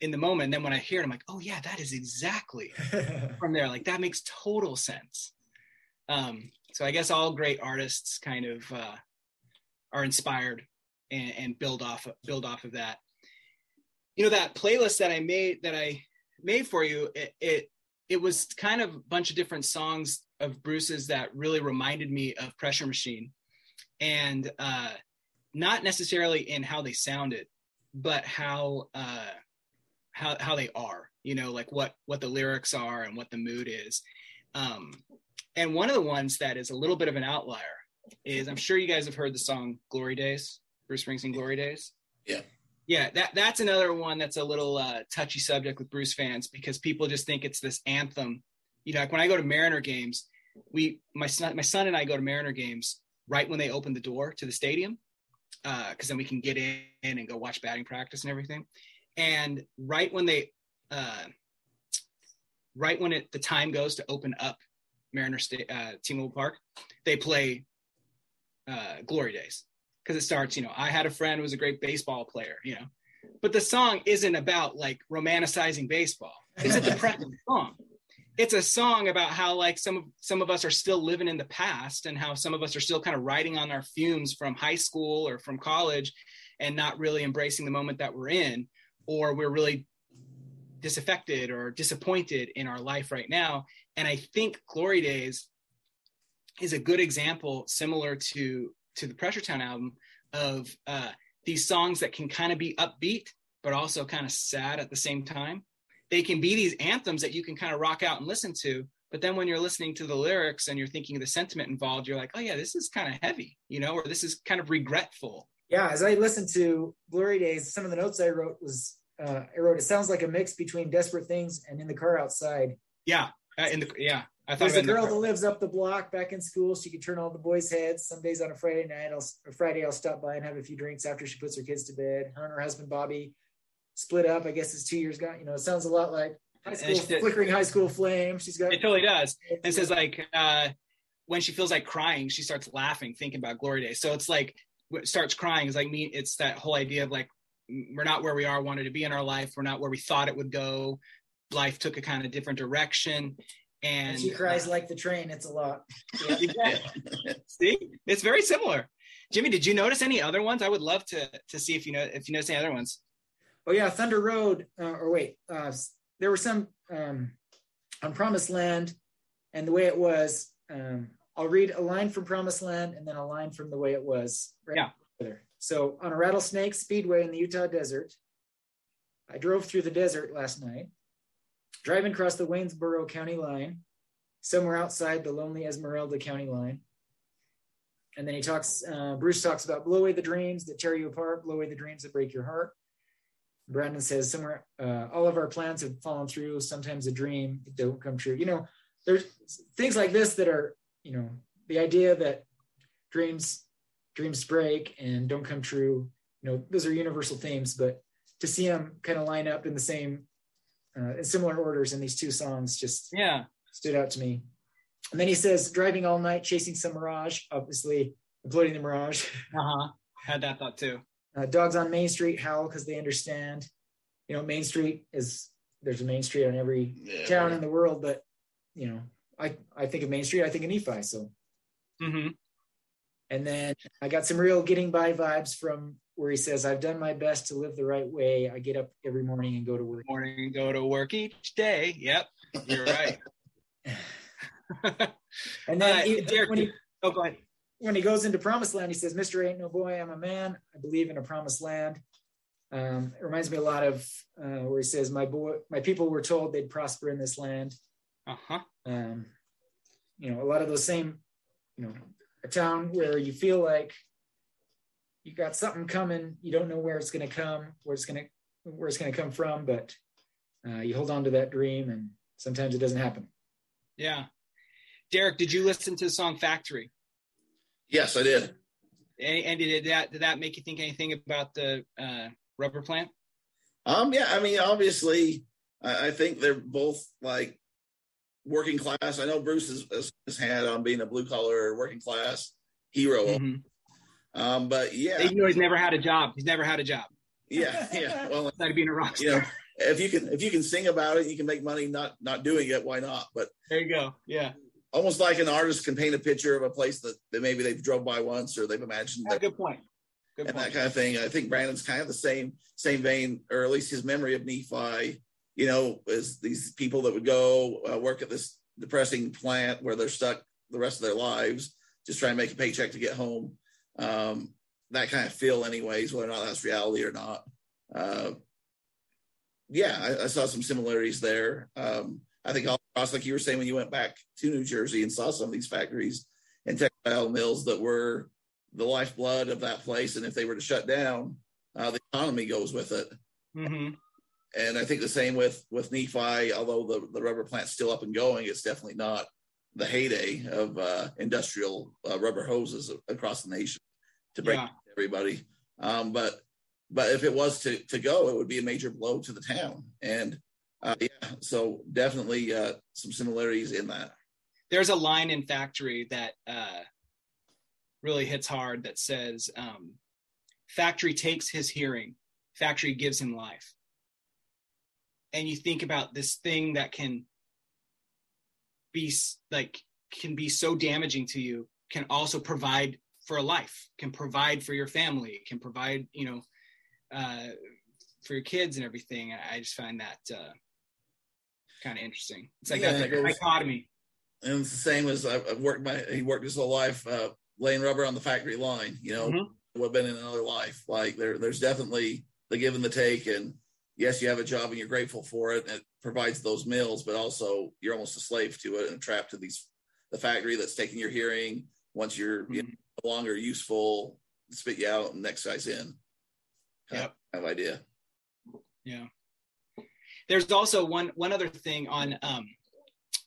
in the moment. And then when I hear it, I'm like, oh yeah, that is exactly from there. Like that makes total sense. Um, so I guess all great artists kind of uh, are inspired and, and build off build off of that. You know that playlist that I made that I made for you. It, it it was kind of a bunch of different songs of Bruce's that really reminded me of Pressure Machine, and uh, not necessarily in how they sounded, but how uh, how how they are. You know, like what what the lyrics are and what the mood is. Um, and one of the ones that is a little bit of an outlier is I'm sure you guys have heard the song "Glory Days," Bruce Springsteen "Glory Days." Yeah yeah that that's another one that's a little uh, touchy subject with bruce fans because people just think it's this anthem you know like when i go to mariner games we my son my son and i go to mariner games right when they open the door to the stadium because uh, then we can get in and go watch batting practice and everything and right when they uh, right when it the time goes to open up mariner State uh, t-mobile park they play uh, glory days because it starts, you know, I had a friend who was a great baseball player, you know, but the song isn't about like romanticizing baseball. It's a depressing song. It's a song about how like some of some of us are still living in the past and how some of us are still kind of riding on our fumes from high school or from college and not really embracing the moment that we're in or we're really disaffected or disappointed in our life right now and i think glory days is a good example similar to to the Pressure Town album of uh, these songs that can kind of be upbeat, but also kind of sad at the same time. They can be these anthems that you can kind of rock out and listen to. But then when you're listening to the lyrics and you're thinking of the sentiment involved, you're like, oh, yeah, this is kind of heavy, you know, or this is kind of regretful. Yeah. As I listened to Glory Days, some of the notes I wrote was, uh, I wrote, it sounds like a mix between Desperate Things and In the Car Outside. Yeah. Uh, in the, yeah. I thought there's a girl that lives up the block back in school. She can turn all the boys' heads. Some days on a Friday night, I'll Friday I'll stop by and have a few drinks after she puts her kids to bed. Her and her husband Bobby split up. I guess it's two years gone. You know, it sounds a lot like high school flickering high school flame. She's got it totally does. And says like uh, when she feels like crying, she starts laughing, thinking about Glory Days. So it's like starts crying is like me. It's that whole idea of like we're not where we are wanted to be in our life. We're not where we thought it would go. Life took a kind of different direction and she cries uh, like the train. It's a lot. Yeah. see, it's very similar. Jimmy, did you notice any other ones? I would love to to see if you know if you notice any other ones. Oh yeah, Thunder Road. Uh, or wait, uh, there were some um, on Promised Land, and the way it was. Um, I'll read a line from Promised Land and then a line from the way it was. Right yeah. Together. So on a rattlesnake speedway in the Utah desert, I drove through the desert last night driving across the Waynesboro County line, somewhere outside the lonely Esmeralda County line. And then he talks, uh, Bruce talks about blow away the dreams that tear you apart, blow away the dreams that break your heart. Brandon says somewhere, uh, all of our plans have fallen through. Sometimes a dream don't come true. You know, there's things like this that are, you know, the idea that dreams, dreams break and don't come true. You know, those are universal themes, but to see them kind of line up in the same uh, in similar orders in these two songs just yeah stood out to me. And then he says, driving all night, chasing some mirage, obviously including the mirage. Uh-huh. Had that thought too. Uh, dogs on Main Street howl because they understand. You know, Main Street is there's a Main Street on every yeah, town right. in the world, but you know, I I think of Main Street, I think of Nephi. So. Mm-hmm. And then I got some real getting by vibes from where he says, I've done my best to live the right way. I get up every morning and go to work. Morning, and go to work each day. Yep, you're right. and then uh, he, when he, oh, go ahead. When he goes into promised land, he says, Mr. Ain't No Boy, I'm a man. I believe in a promised land. Um, it reminds me a lot of uh, where he says, my boy, my people were told they'd prosper in this land. Uh-huh. Um, you know, a lot of those same, you know, a town where you feel like you got something coming. You don't know where it's going to come, where it's going to where it's going to come from, but uh, you hold on to that dream, and sometimes it doesn't happen. Yeah, Derek, did you listen to the song Factory? Yes, I did. And, and did that did that make you think anything about the uh, rubber plant? Um, yeah, I mean, obviously, I, I think they're both like working class. I know Bruce has, has had on being a blue collar working class hero. Mm-hmm. Um, but yeah, even though he's never had a job, he's never had a job. Yeah, yeah. Well, instead of being a rock star. You know, if you can if you can sing about it, you can make money not not doing it. Why not? But there you go. Yeah. Almost like an artist can paint a picture of a place that, that maybe they've drove by once or they've imagined. That, good point. Good and point. that kind of thing. I think Brandon's kind of the same same vein, or at least his memory of Nephi. You know, is these people that would go uh, work at this depressing plant where they're stuck the rest of their lives, just trying to make a paycheck to get home. Um, that kind of feel, anyways, whether or not that's reality or not. Uh, yeah, I, I, saw some similarities there. Um, I think all like you were saying, when you went back to New Jersey and saw some of these factories and textile mills that were the lifeblood of that place, and if they were to shut down, uh, the economy goes with it. Mm-hmm. And I think the same with with Nephi. Although the the rubber plant's still up and going, it's definitely not the heyday of uh, industrial uh, rubber hoses across the nation to break yeah. everybody. Um, but but if it was to to go, it would be a major blow to the town. And uh, yeah, so definitely uh, some similarities in that. There's a line in Factory that uh, really hits hard that says, um, "Factory takes his hearing, Factory gives him life." And you think about this thing that can be like can be so damaging to you can also provide for a life can provide for your family can provide you know uh, for your kids and everything i just find that uh, kind of interesting it's like yeah, that like, dichotomy and it's the same as i've worked my he worked his whole life uh, laying rubber on the factory line you know mm-hmm. would have been in another life like there there's definitely the give and the take and yes, you have a job and you're grateful for it. And it provides those meals, but also you're almost a slave to it and trapped to these the factory that's taking your hearing. Once you're mm-hmm. you know, no longer useful, spit you out and next guy's in. Kind yep. of idea. Yeah. There's also one one other thing on um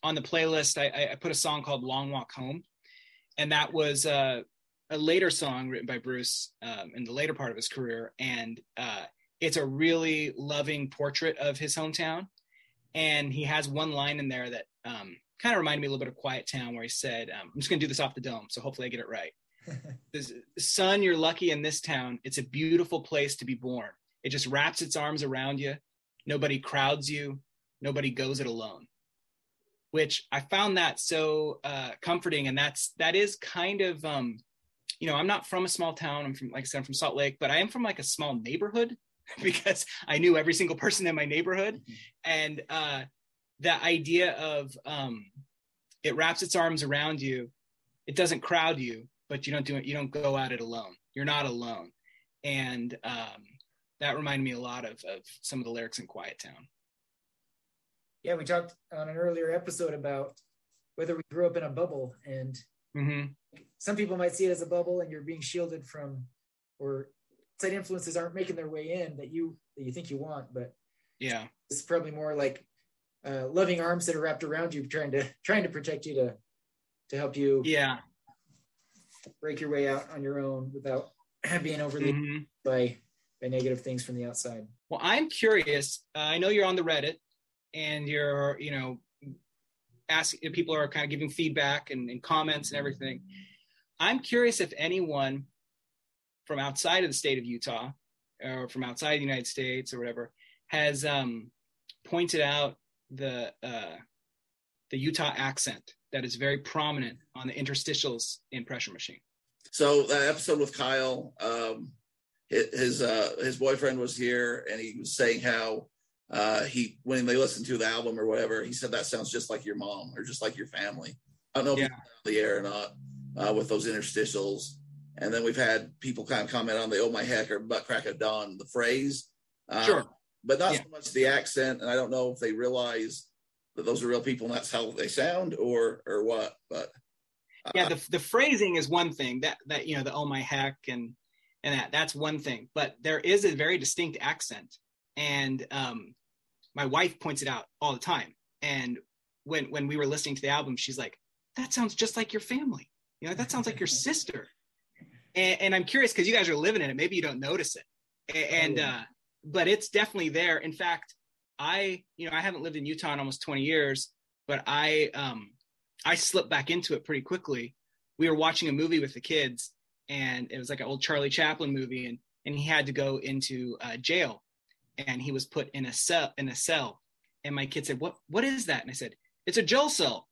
on the playlist. I, I put a song called "Long Walk Home," and that was uh, a later song written by Bruce um, in the later part of his career, and uh, it's a really loving portrait of his hometown. And he has one line in there that um, kind of reminded me a little bit of Quiet Town, where he said, um, I'm just going to do this off the dome. So hopefully I get it right. Son, you're lucky in this town. It's a beautiful place to be born. It just wraps its arms around you. Nobody crowds you. Nobody goes it alone. Which I found that so uh, comforting, and that's that is kind of um, you know I'm not from a small town. I'm from like I said I'm from Salt Lake, but I am from like a small neighborhood because I knew every single person in my neighborhood. Mm-hmm. And uh, the idea of um, it wraps its arms around you, it doesn't crowd you, but you don't do it, you don't go at it alone. You're not alone. And um, that reminded me a lot of, of some of the lyrics in Quiet Town. Yeah, we talked on an earlier episode about whether we grew up in a bubble and mm-hmm. some people might see it as a bubble and you're being shielded from or outside influences aren't making their way in that you that you think you want but yeah it's probably more like uh, loving arms that are wrapped around you trying to trying to protect you to to help you yeah break your way out on your own without being overly mm-hmm. by by negative things from the outside well i'm curious uh, i know you're on the reddit and you're you know asking people are kind of giving feedback and, and comments and everything i'm curious if anyone from outside of the state of Utah or from outside the United States or whatever has um, pointed out the uh, the Utah accent that is very prominent on the interstitials in Pressure Machine. So that episode with Kyle, um, his uh, his boyfriend was here, and he was saying how uh, he when they listened to the album or whatever, he said that sounds just like your mom or just like your family. I don't know yeah. if the air or not uh, with those interstitials. And then we've had people kind of comment on the "Oh my heck" or "butt crack of dawn," the phrase. Um, sure. But not yeah. so much the accent, and I don't know if they realize that those are real people and that's how they sound, or or what. But uh, yeah, the the phrasing is one thing that that you know the "Oh my heck" and and that that's one thing. But there is a very distinct accent, and um, my wife points it out all the time. And when when we were listening to the album, she's like, "That sounds just like your family. You know, that sounds like your sister." And, and I'm curious because you guys are living in it. Maybe you don't notice it, and uh, but it's definitely there. In fact, I you know I haven't lived in Utah in almost 20 years, but I um I slipped back into it pretty quickly. We were watching a movie with the kids, and it was like an old Charlie Chaplin movie, and and he had to go into uh, jail, and he was put in a cell in a cell, and my kid said, "What what is that?" And I said, "It's a jail cell,"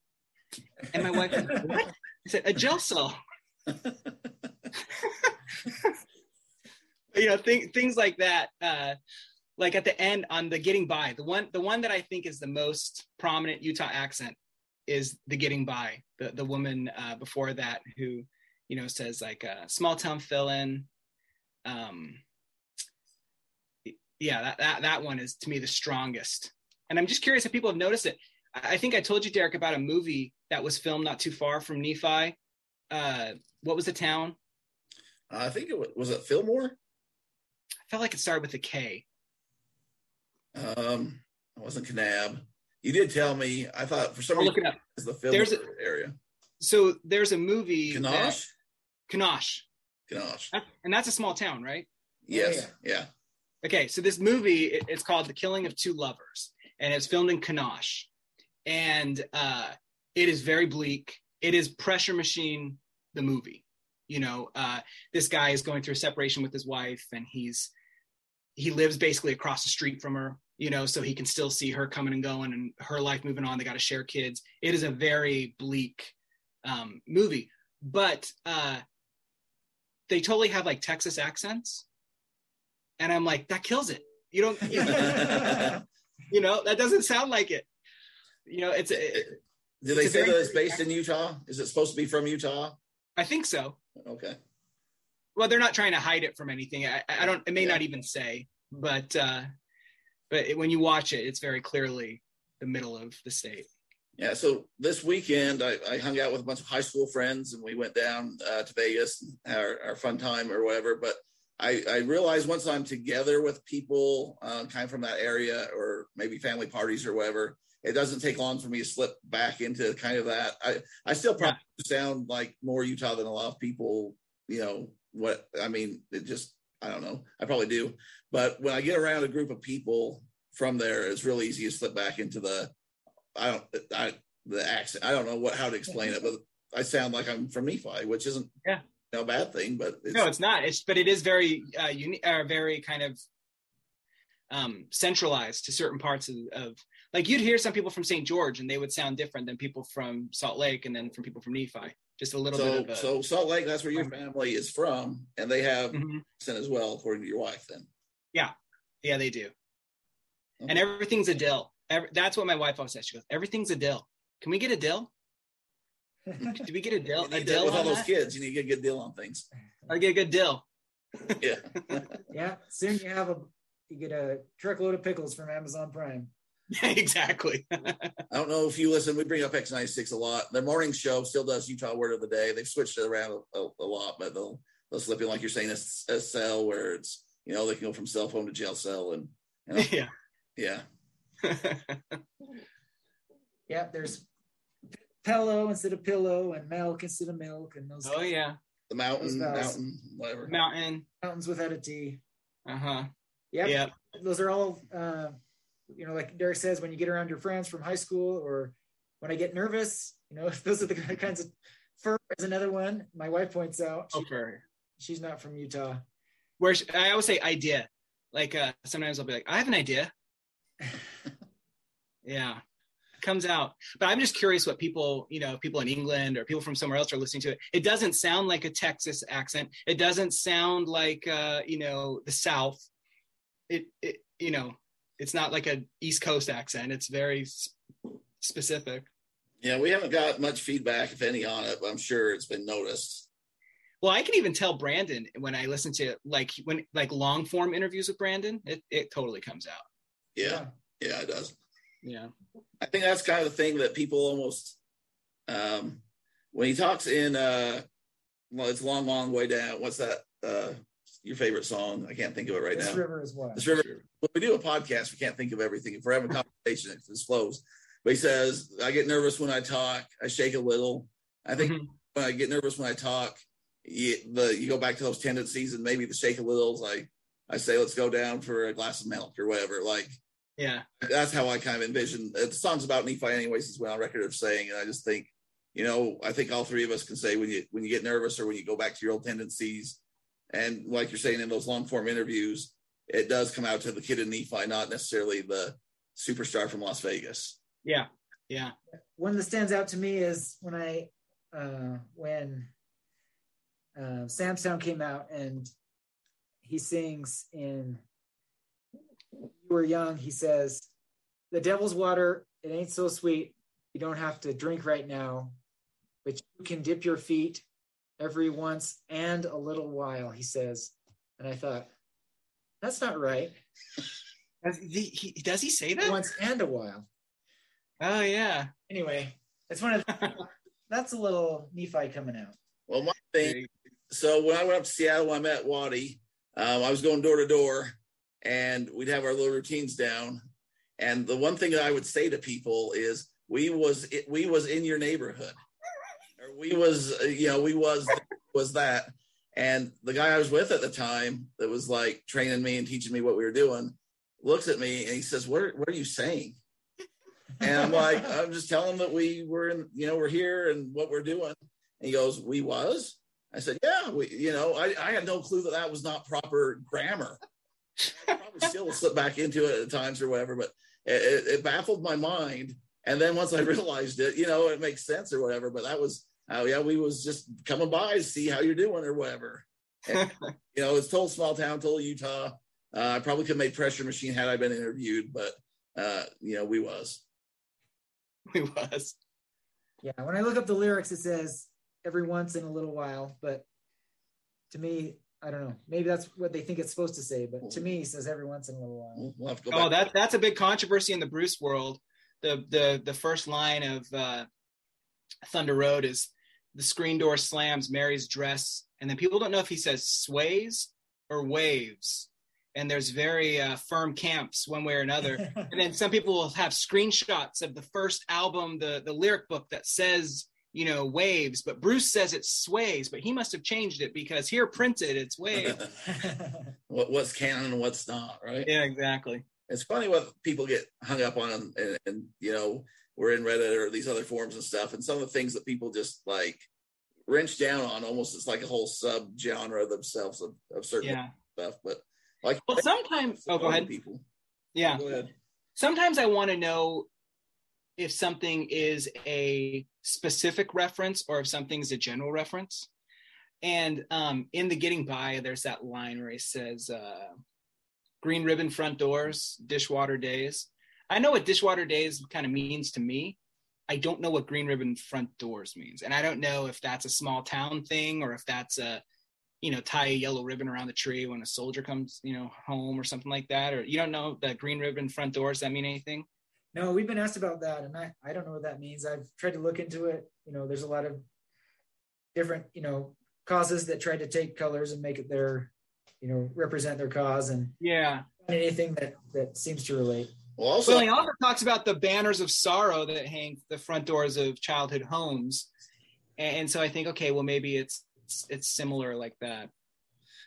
and my wife said, "What?" I said, "A jail cell." you know, th- things like that. Uh, like at the end on the getting by, the one the one that I think is the most prominent Utah accent is the getting by. The the woman uh, before that who, you know, says like a small town fill in. Um, yeah, that, that that one is to me the strongest. And I'm just curious if people have noticed it. I think I told you, Derek, about a movie that was filmed not too far from Nephi. Uh, what was the town? I think it was, was it Fillmore. I felt like it started with a K. Um, it wasn't Kanab. You did tell me. I thought for some I'll reason look it up. it's the Fillmore There's a- area. So there's a movie. Kanosh. Kanosh. Kanosh. That- And that's a small town, right? Yes. Yeah. Okay, so this movie it- it's called The Killing of Two Lovers, and it's filmed in Kanosh, and uh, it is very bleak. It is Pressure Machine, the movie. You know, uh, this guy is going through a separation with his wife, and he's he lives basically across the street from her. You know, so he can still see her coming and going, and her life moving on. They got to share kids. It is a very bleak um, movie, but uh, they totally have like Texas accents and I'm like, that kills it. You don't, you know, you know, that doesn't sound like it. You know, it's. It, Did they say that it's based in Utah? Is it supposed to be from Utah? I think so. Okay. Well, they're not trying to hide it from anything. I, I don't. It may Yeah. not even say, but uh, but it, when you watch it, it's very clearly the middle of the state. Yeah. So this weekend, I, I hung out with a bunch of high school friends, and we went down uh, to Vegas, our, our fun time or whatever. But I, I realized once I'm together with people uh, kind of from that area, or maybe family parties or whatever, it doesn't take long for me to slip back into kind of that. I I still probably sound like more Utah than a lot of people. You know what I mean? It just I don't know. I probably do, but when I get around a group of people from there, it's really easy to slip back into the I don't I the accent. I don't know what how to explain it, but I sound like I'm from Nephi, which isn't Yeah. no bad thing, but it's, No, it's not. It's but it is very uh, unique, uh, very kind of um, centralized to certain parts of, of like you'd hear some people from St. George and they would sound different than people from Salt Lake and then from people from Nephi. Just a little so bit of a, so Salt Lake. That's where your family is from, and they have Mhm. accent as well, according to your wife. Then yeah, yeah, they do. And everything's a dill. Every, that's what my wife always says. She goes, "Everything's a dill. Can we get a dill? Do we get a deal? You A deal with all those that? kids, you need to get a good deal on things. I get a good deal. Yeah. yeah, soon you have a you get a truckload of pickles from Amazon Prime. exactly. I don't know if you listen. We bring up X96 a lot. Their morning show still does Utah Word of the Day. They've switched it around a, a, a lot, but they'll they'll slip in like you're saying a, a cell where it's you know they can go from cell phone to jail cell and you know, yeah. yeah. Yeah, there's pillow instead of pillow and milk instead of milk and those oh yeah. The mountain, Those mountain, whatever. Mountain. mountains without a T. Uh huh. Yep. Yep. those are all uh, you know like derek says when you get around your friends from high school or when i get nervous you know those are the kinds of fur is another one my wife points out she- Okay. she's not from utah Where sh- I always say idea. Like uh, sometimes I'll be like, I have an idea. Yeah, it comes out. But I'm just curious what people, you know, people in England or people from somewhere else are listening to it. It doesn't sound like a Texas accent. It doesn't sound like, uh, you know, the South. It, it, you know, it's not like a East Coast accent. It's very s- specific. Yeah, we haven't got much feedback, if any, on it, but I'm sure it's been noticed. Well, I can even tell Brandon when I listen to like when like long form interviews with Brandon, it, it totally comes out. Yeah, yeah, it does. Yeah. I think that's kind of the thing that people almost um when he talks in uh well it's long long way down what's that uh your favorite song? I can't think of it right this now. river is what? This river. When we do a podcast, we can't think of everything. If we're having a conversation, it just flows. But he says, I get nervous when I talk. I shake a little. I think Mhm. when I get nervous when I talk, you, the you go back to those tendencies and maybe the shake a littles. like, I say, let's go down for a glass of milk or whatever. Like Yeah. that's how I kind of envision. The song's about Nephi, anyways. He's went on record of saying, and I just think, you know, I think all three of us can say when you when you get nervous or when you go back to your old tendencies, and like you're saying in those long form interviews, it does come out to the kid in Nephi, not necessarily the superstar from Las Vegas. Yeah. Yeah. one that stands out to me is when I uh, when uh, Sam's Town came out and he sings in "You Were Young." He says, "The devil's water, it ain't so sweet. You don't have to drink right now, but you can dip your feet every once and a little while." He says, and I thought, that's not right. Does he, he- does he say that? Once and a while. Oh yeah. Anyway, it's one of that's a little Nephi coming out. Well, my thing. So when I went up to Seattle, I met Waddy. Um, I was going door to door, and we'd have our little routines down. And the one thing that I would say to people is, "We was we was in your neighborhood, or we was you know we was was that." And the guy I was with at the time, that was like training me and teaching me what we were doing, looks at me and he says, "What what are you saying?" And I'm like, I'm just telling him that we were in, you know, we're here and what we're doing. And he goes, "We was." I said, "Yeah, we, you know, I, I had no clue that that was not proper grammar. I probably still slip back into it at times or whatever, but it, it baffled my mind. And then once I realized it, you know, it makes sense or whatever. But that was, oh yeah, we was just coming by to see how you're doing or whatever. And, you know, it's total small town, total Utah. Uh, I probably could have made pressure machine had I been interviewed, but uh, you know, we was. He was. Yeah, when I look up the lyrics, it says every once in a little while, but to me, I don't know. Maybe that's what they think it's supposed to say, but to me, it says every once in a little while. We'll, we'll have to go Oh, back. that that's a big controversy in the Bruce world. The the the first line of uh, Thunder Road is the screen door slams Mary's dress, and then people don't know if he says sways or waves. And there's very uh, firm camps one way or another. and then some people will have screenshots of the first album, the the lyric book that says you know waves, but Bruce says it sways, but he must have changed it because here printed it's waves. what, what's canon and what's not, right? yeah, exactly. it's funny what people get hung up on and, and, and you know we're in reddit or these other forums and stuff and some of the things that people just like wrench down on almost it's like a whole sub genre themselves of, of certain Yeah. stuff but like Well, sometimes. Oh, go ahead. people Yeah. go ahead sometimes I want to know if something is a specific reference or if something's a general reference. And um, in the Getting By, there's that line where he says, uh, "Green ribbon front doors, dishwater days." I know what dishwater days kind of means to me. I don't know what green ribbon front doors means, and I don't know if that's a small town thing or if that's a you know, tie a yellow ribbon around the tree when a soldier comes, you know, home or something like that? Or you don't know the green ribbon front doors that mean anything? No, we've been asked about that, and I, I don't know what that means. I've tried to look into it. You know, there's a lot of different, you know, causes that try to take colors and make it their, you know, represent their cause and Yeah. anything that that seems to relate. well also Well, he also talks about the banners of sorrow that hang the front doors of childhood homes, and so I think, okay, well, maybe it's it's, it's similar like that.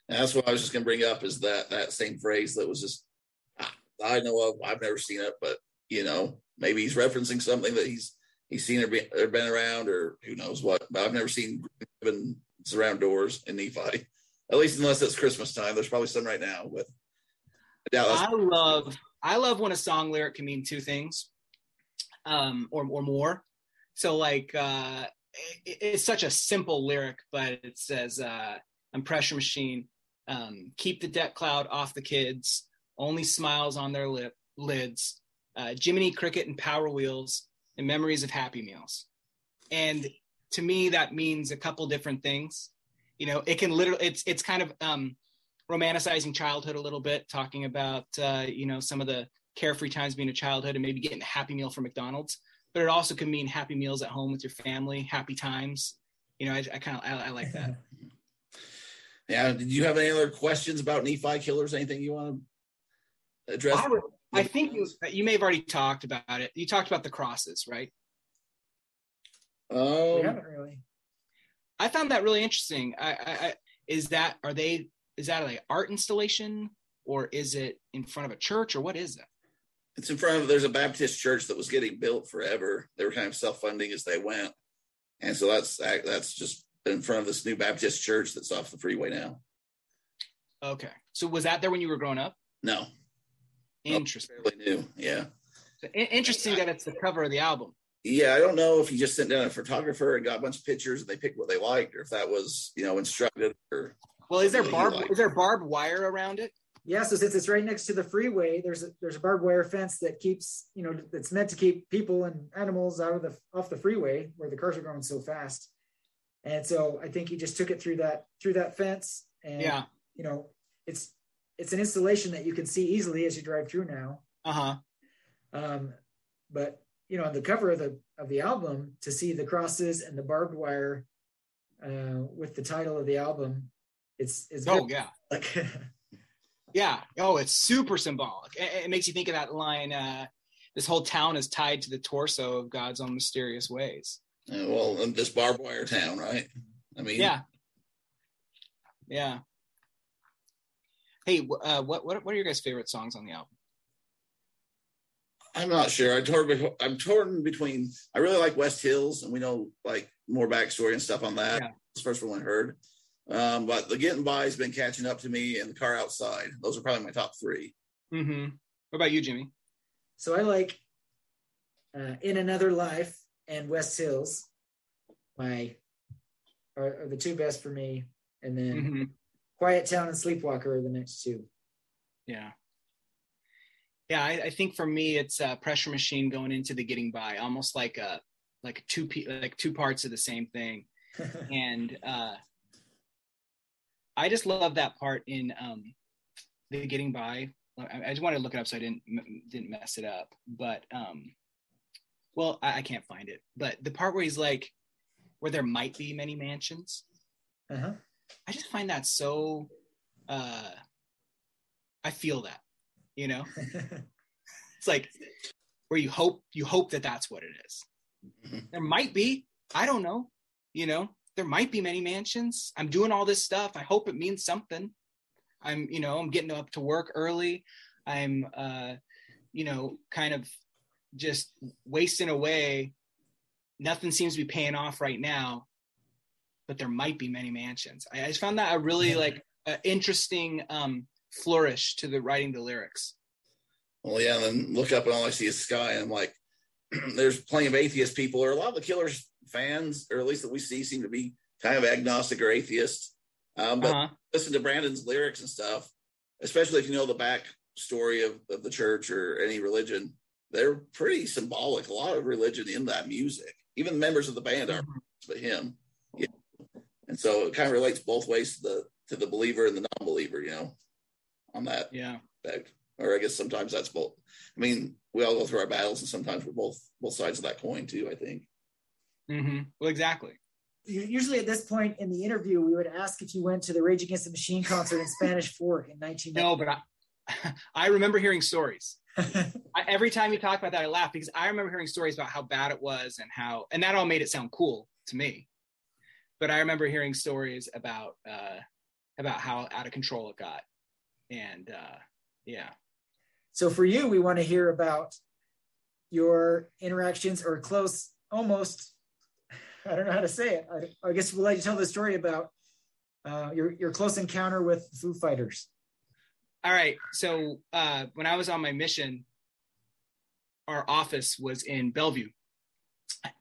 and that's what i was just going to bring up is that that same phrase that was just ah, i know of i've never seen it but you know maybe he's referencing something that he's he's seen or, be, or been around or who knows what but i've never seen even surround doors in nephi at least unless it's christmas time there's probably some right now but I I love I love when a song lyric can mean two things, um, or or more. So like uh, it, it's such a simple lyric, but it says, uh, "I'm pressure machine, um, keep the debt cloud off the kids, only smiles on their lip lids, uh, Jiminy Cricket and Power Wheels, and memories of Happy Meals." And to me, that means a couple different things. You know, it can literally it's it's kind of um, romanticizing childhood a little bit, talking about uh, you know some of the carefree times being a childhood and maybe getting a happy meal from McDonald's. But it also can mean happy meals at home with your family, happy times. You know, I, I kind of I, I like that. Yeah. Did you have any other questions about Nephi killers? Anything you want to address? I, would, I think you, you may have already talked about it. You talked about the crosses, right? we Um, haven't really. I found that really interesting. I, I, I is that are they is that like art installation or is it in front of a church or what is that? it's in front of there's a Baptist church that was getting built forever. They were kind of self-funding as they went, and so that's that's just in front of this new Baptist church that's off the freeway now. Okay, so was that there when you were growing up? No, Oh, interesting. fairly new. Yeah, I- Interesting that it's the cover of the album. yeah. I don't know if he just sent down a photographer and got a bunch of pictures and they picked what they liked, or if that was you know instructed or Well, is there Really barb is there barbed wire around it? Yeah, so since it's right next to the freeway, there's a there's a barbed wire fence that keeps you know that's meant to keep people and animals out of the off the freeway where the cars are going so fast. And so I think he just took it through that through that fence, and Yeah. you know it's it's an installation that you can see easily as you drive through now. Uh huh. Um, but you know on the cover of the of the album to see the crosses and the barbed wire uh, with the title of the album, it's it's Oh very- yeah. like Yeah. Oh, it's super symbolic. It, it makes you think of that line. Uh, this whole town is tied to the torso of God's own mysterious ways. uh, well, this barbed wire town, right? I mean, Yeah. Yeah. Hey, uh, what what what are your guys' favorite songs on the album? I'm not sure. I torn. I'm torn between. I really like West Hills, and we know like more backstory and stuff on that. Yeah. It's the first one I heard. Um, but the Getting By has been catching up to me, and the Car Outside. Those are probably my top three. Mm-hmm. What about you, Jimmy? So I like uh, In Another Life and West Hills. My are, are the two best for me, and then Mm-hmm. Quiet Town and Sleepwalker are the next two. Yeah. Yeah, I, I think for me it's a pressure machine going into the getting by, almost like a like two pe- like two parts of the same thing. And uh I just love that part in um the getting by. I, I just wanted to look it up so I didn't m- didn't mess it up. But um well, I, I can't find it. But the part where he's like where there might be many mansions. uh-huh. I just find that so uh I feel that, you know? It's like where you hope you hope that that's what it is. Mhm. There might be, I don't know, you know. There might be many mansions. I'm doing all this stuff. I hope it means something. I'm, you know, I'm getting up to work early. I'm uh you know, kind of just wasting away. Nothing seems to be paying off right now but there might be many mansions. I, I just found that a really like uh, interesting um, flourish to the writing the lyrics. Well, yeah. And then look up, and all I see is sky. And I'm like, there's plenty of atheist people, or a lot of the Killers fans, or at least that we see, seem to be kind of agnostic or atheist. Um, but Uh-huh. listen to Brandon's lyrics and stuff, especially if you know the back story of, of the church or any religion, they're pretty symbolic. A lot of religion in that music. Even members of the band are, but him. Yeah. And so it kind of relates both ways to the to the believer and the non-believer, you know, on that Yeah. aspect. Or I guess sometimes that's both. I mean, we all go through our battles, and sometimes we're both both sides of that coin too. I think. hmm Well, exactly. Usually at this point in the interview, we would ask if you went to the Rage Against the Machine concert in Spanish Fork in 1990. No, but I, I remember hearing stories. I, every time you talk about that, I laugh because I remember hearing stories about how bad it was and how, and that all made it sound cool to me. But I remember hearing stories about uh, about how out of control it got, and uh, yeah. So for you, we want to hear about your interactions or close, almost. I don't know how to say it. I, I guess we'll let you tell the story about uh, your your close encounter with Foo Fighters. All right. So uh, when I was on my mission, our office was in Bellevue,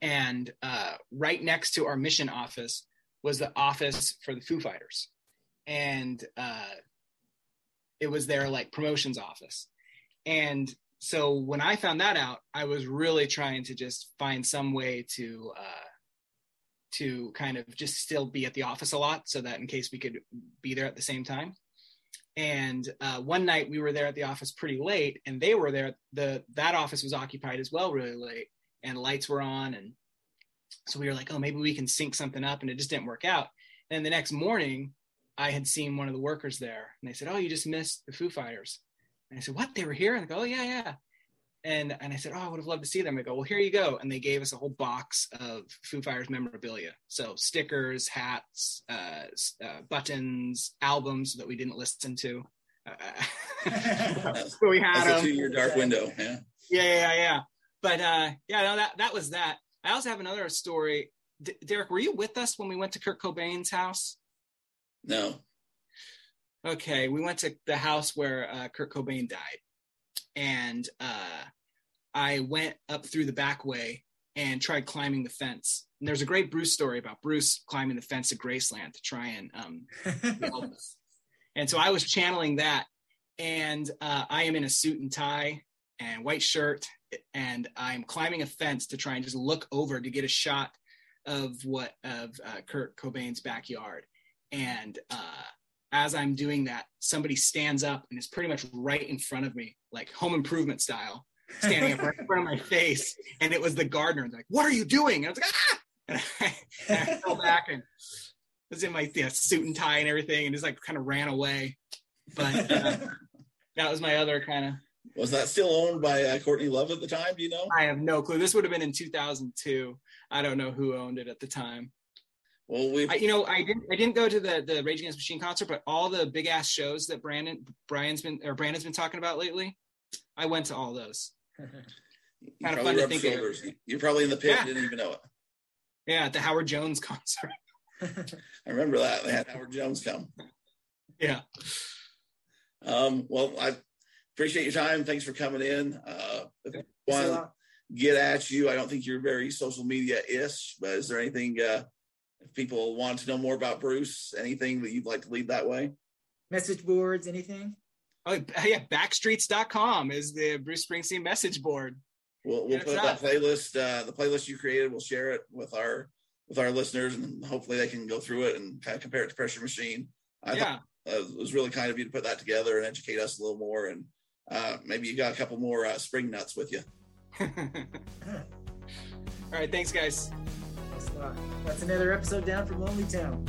and uh, right next to our mission office was the office for the Foo Fighters, and uh, it was their like promotions office. And so when I found that out, I was really trying to just find some way to uh, to kind of just still be at the office a lot, so that in case we could be there at the same time and uh, one night we were there at the office pretty late and they were there the that office was occupied as well really late and lights were on and so we were like oh maybe we can sync something up and it just didn't work out and the next morning I had seen one of the workers there, and they said, "Oh, you just missed the Foo Fighters." And I said, "What? They were here?" And they go, "Oh, yeah, yeah." And and I said, "Oh, I would have loved to see them." They go, "Well, here you go." And they gave us a whole box of Foo Fighters memorabilia, so stickers, hats, uh, uh, buttons, albums that we didn't listen to. Uh, we had That's a two-year dark window. Yeah. Yeah, yeah, yeah. But uh, yeah, no, that that was that. I also have another story. D- Derek, were you with us when we went to Kurt Cobain's house? No. Okay, we went to the house where uh, Kurt Cobain died, and uh, I went up through the back way and tried climbing the fence. And there's a great Bruce story about Bruce climbing the fence at Graceland to try and um, help us. And so I was channeling that, and uh, I am in a suit and tie and white shirt, and I'm climbing a fence to try and just look over to get a shot of what of uh, Kurt Cobain's backyard. And uh, as I'm doing that, somebody stands up and is pretty much right in front of me, like Home Improvement style, standing up right in front of my face. And it was the gardener. And like, "What are you doing?" And I was like, "Ah!" And I, and I fell back and was in my know, suit and tie and everything, and just like kind of ran away. But uh, that was my other kind of Was that still owned by uh, Courtney Love at the time? Do you know? I have no clue. This would have been in 2002. I don't know who owned it at the time. Well, we you know, I didn't. I didn't go to the the Rage Against Machine concert, but all the big ass shows that Brandon Brian's been or Brandon's been talking about lately, I went to all those. kinda probably fun to think of. You're probably in the pit, Yeah. didn't even know it. Yeah, at the Howard Jones concert. I remember that they had Howard Jones come. Yeah. Um, well, I appreciate your time. Thanks for coming in. Uh, if you want to get at you, I don't think you're very social media ish, but is there anything uh, if people want to know more about Bruce? Anything that you'd like to lead that way? Message boards, anything? Oh yeah, Backstreets.com is the Bruce Springsteen message board. We'll, we'll put it's that playlist, uh, the playlist you created. We'll share it with our with our listeners, and hopefully they can go through it and kind of compare it to Pressure Machine. I yeah. thought uh, it was really kind of you to put that together and educate us a little more, and uh, maybe you got a couple more uh, spring nuts with you. all right, thanks guys. Thanks a lot. That's another episode down from Lonely Town.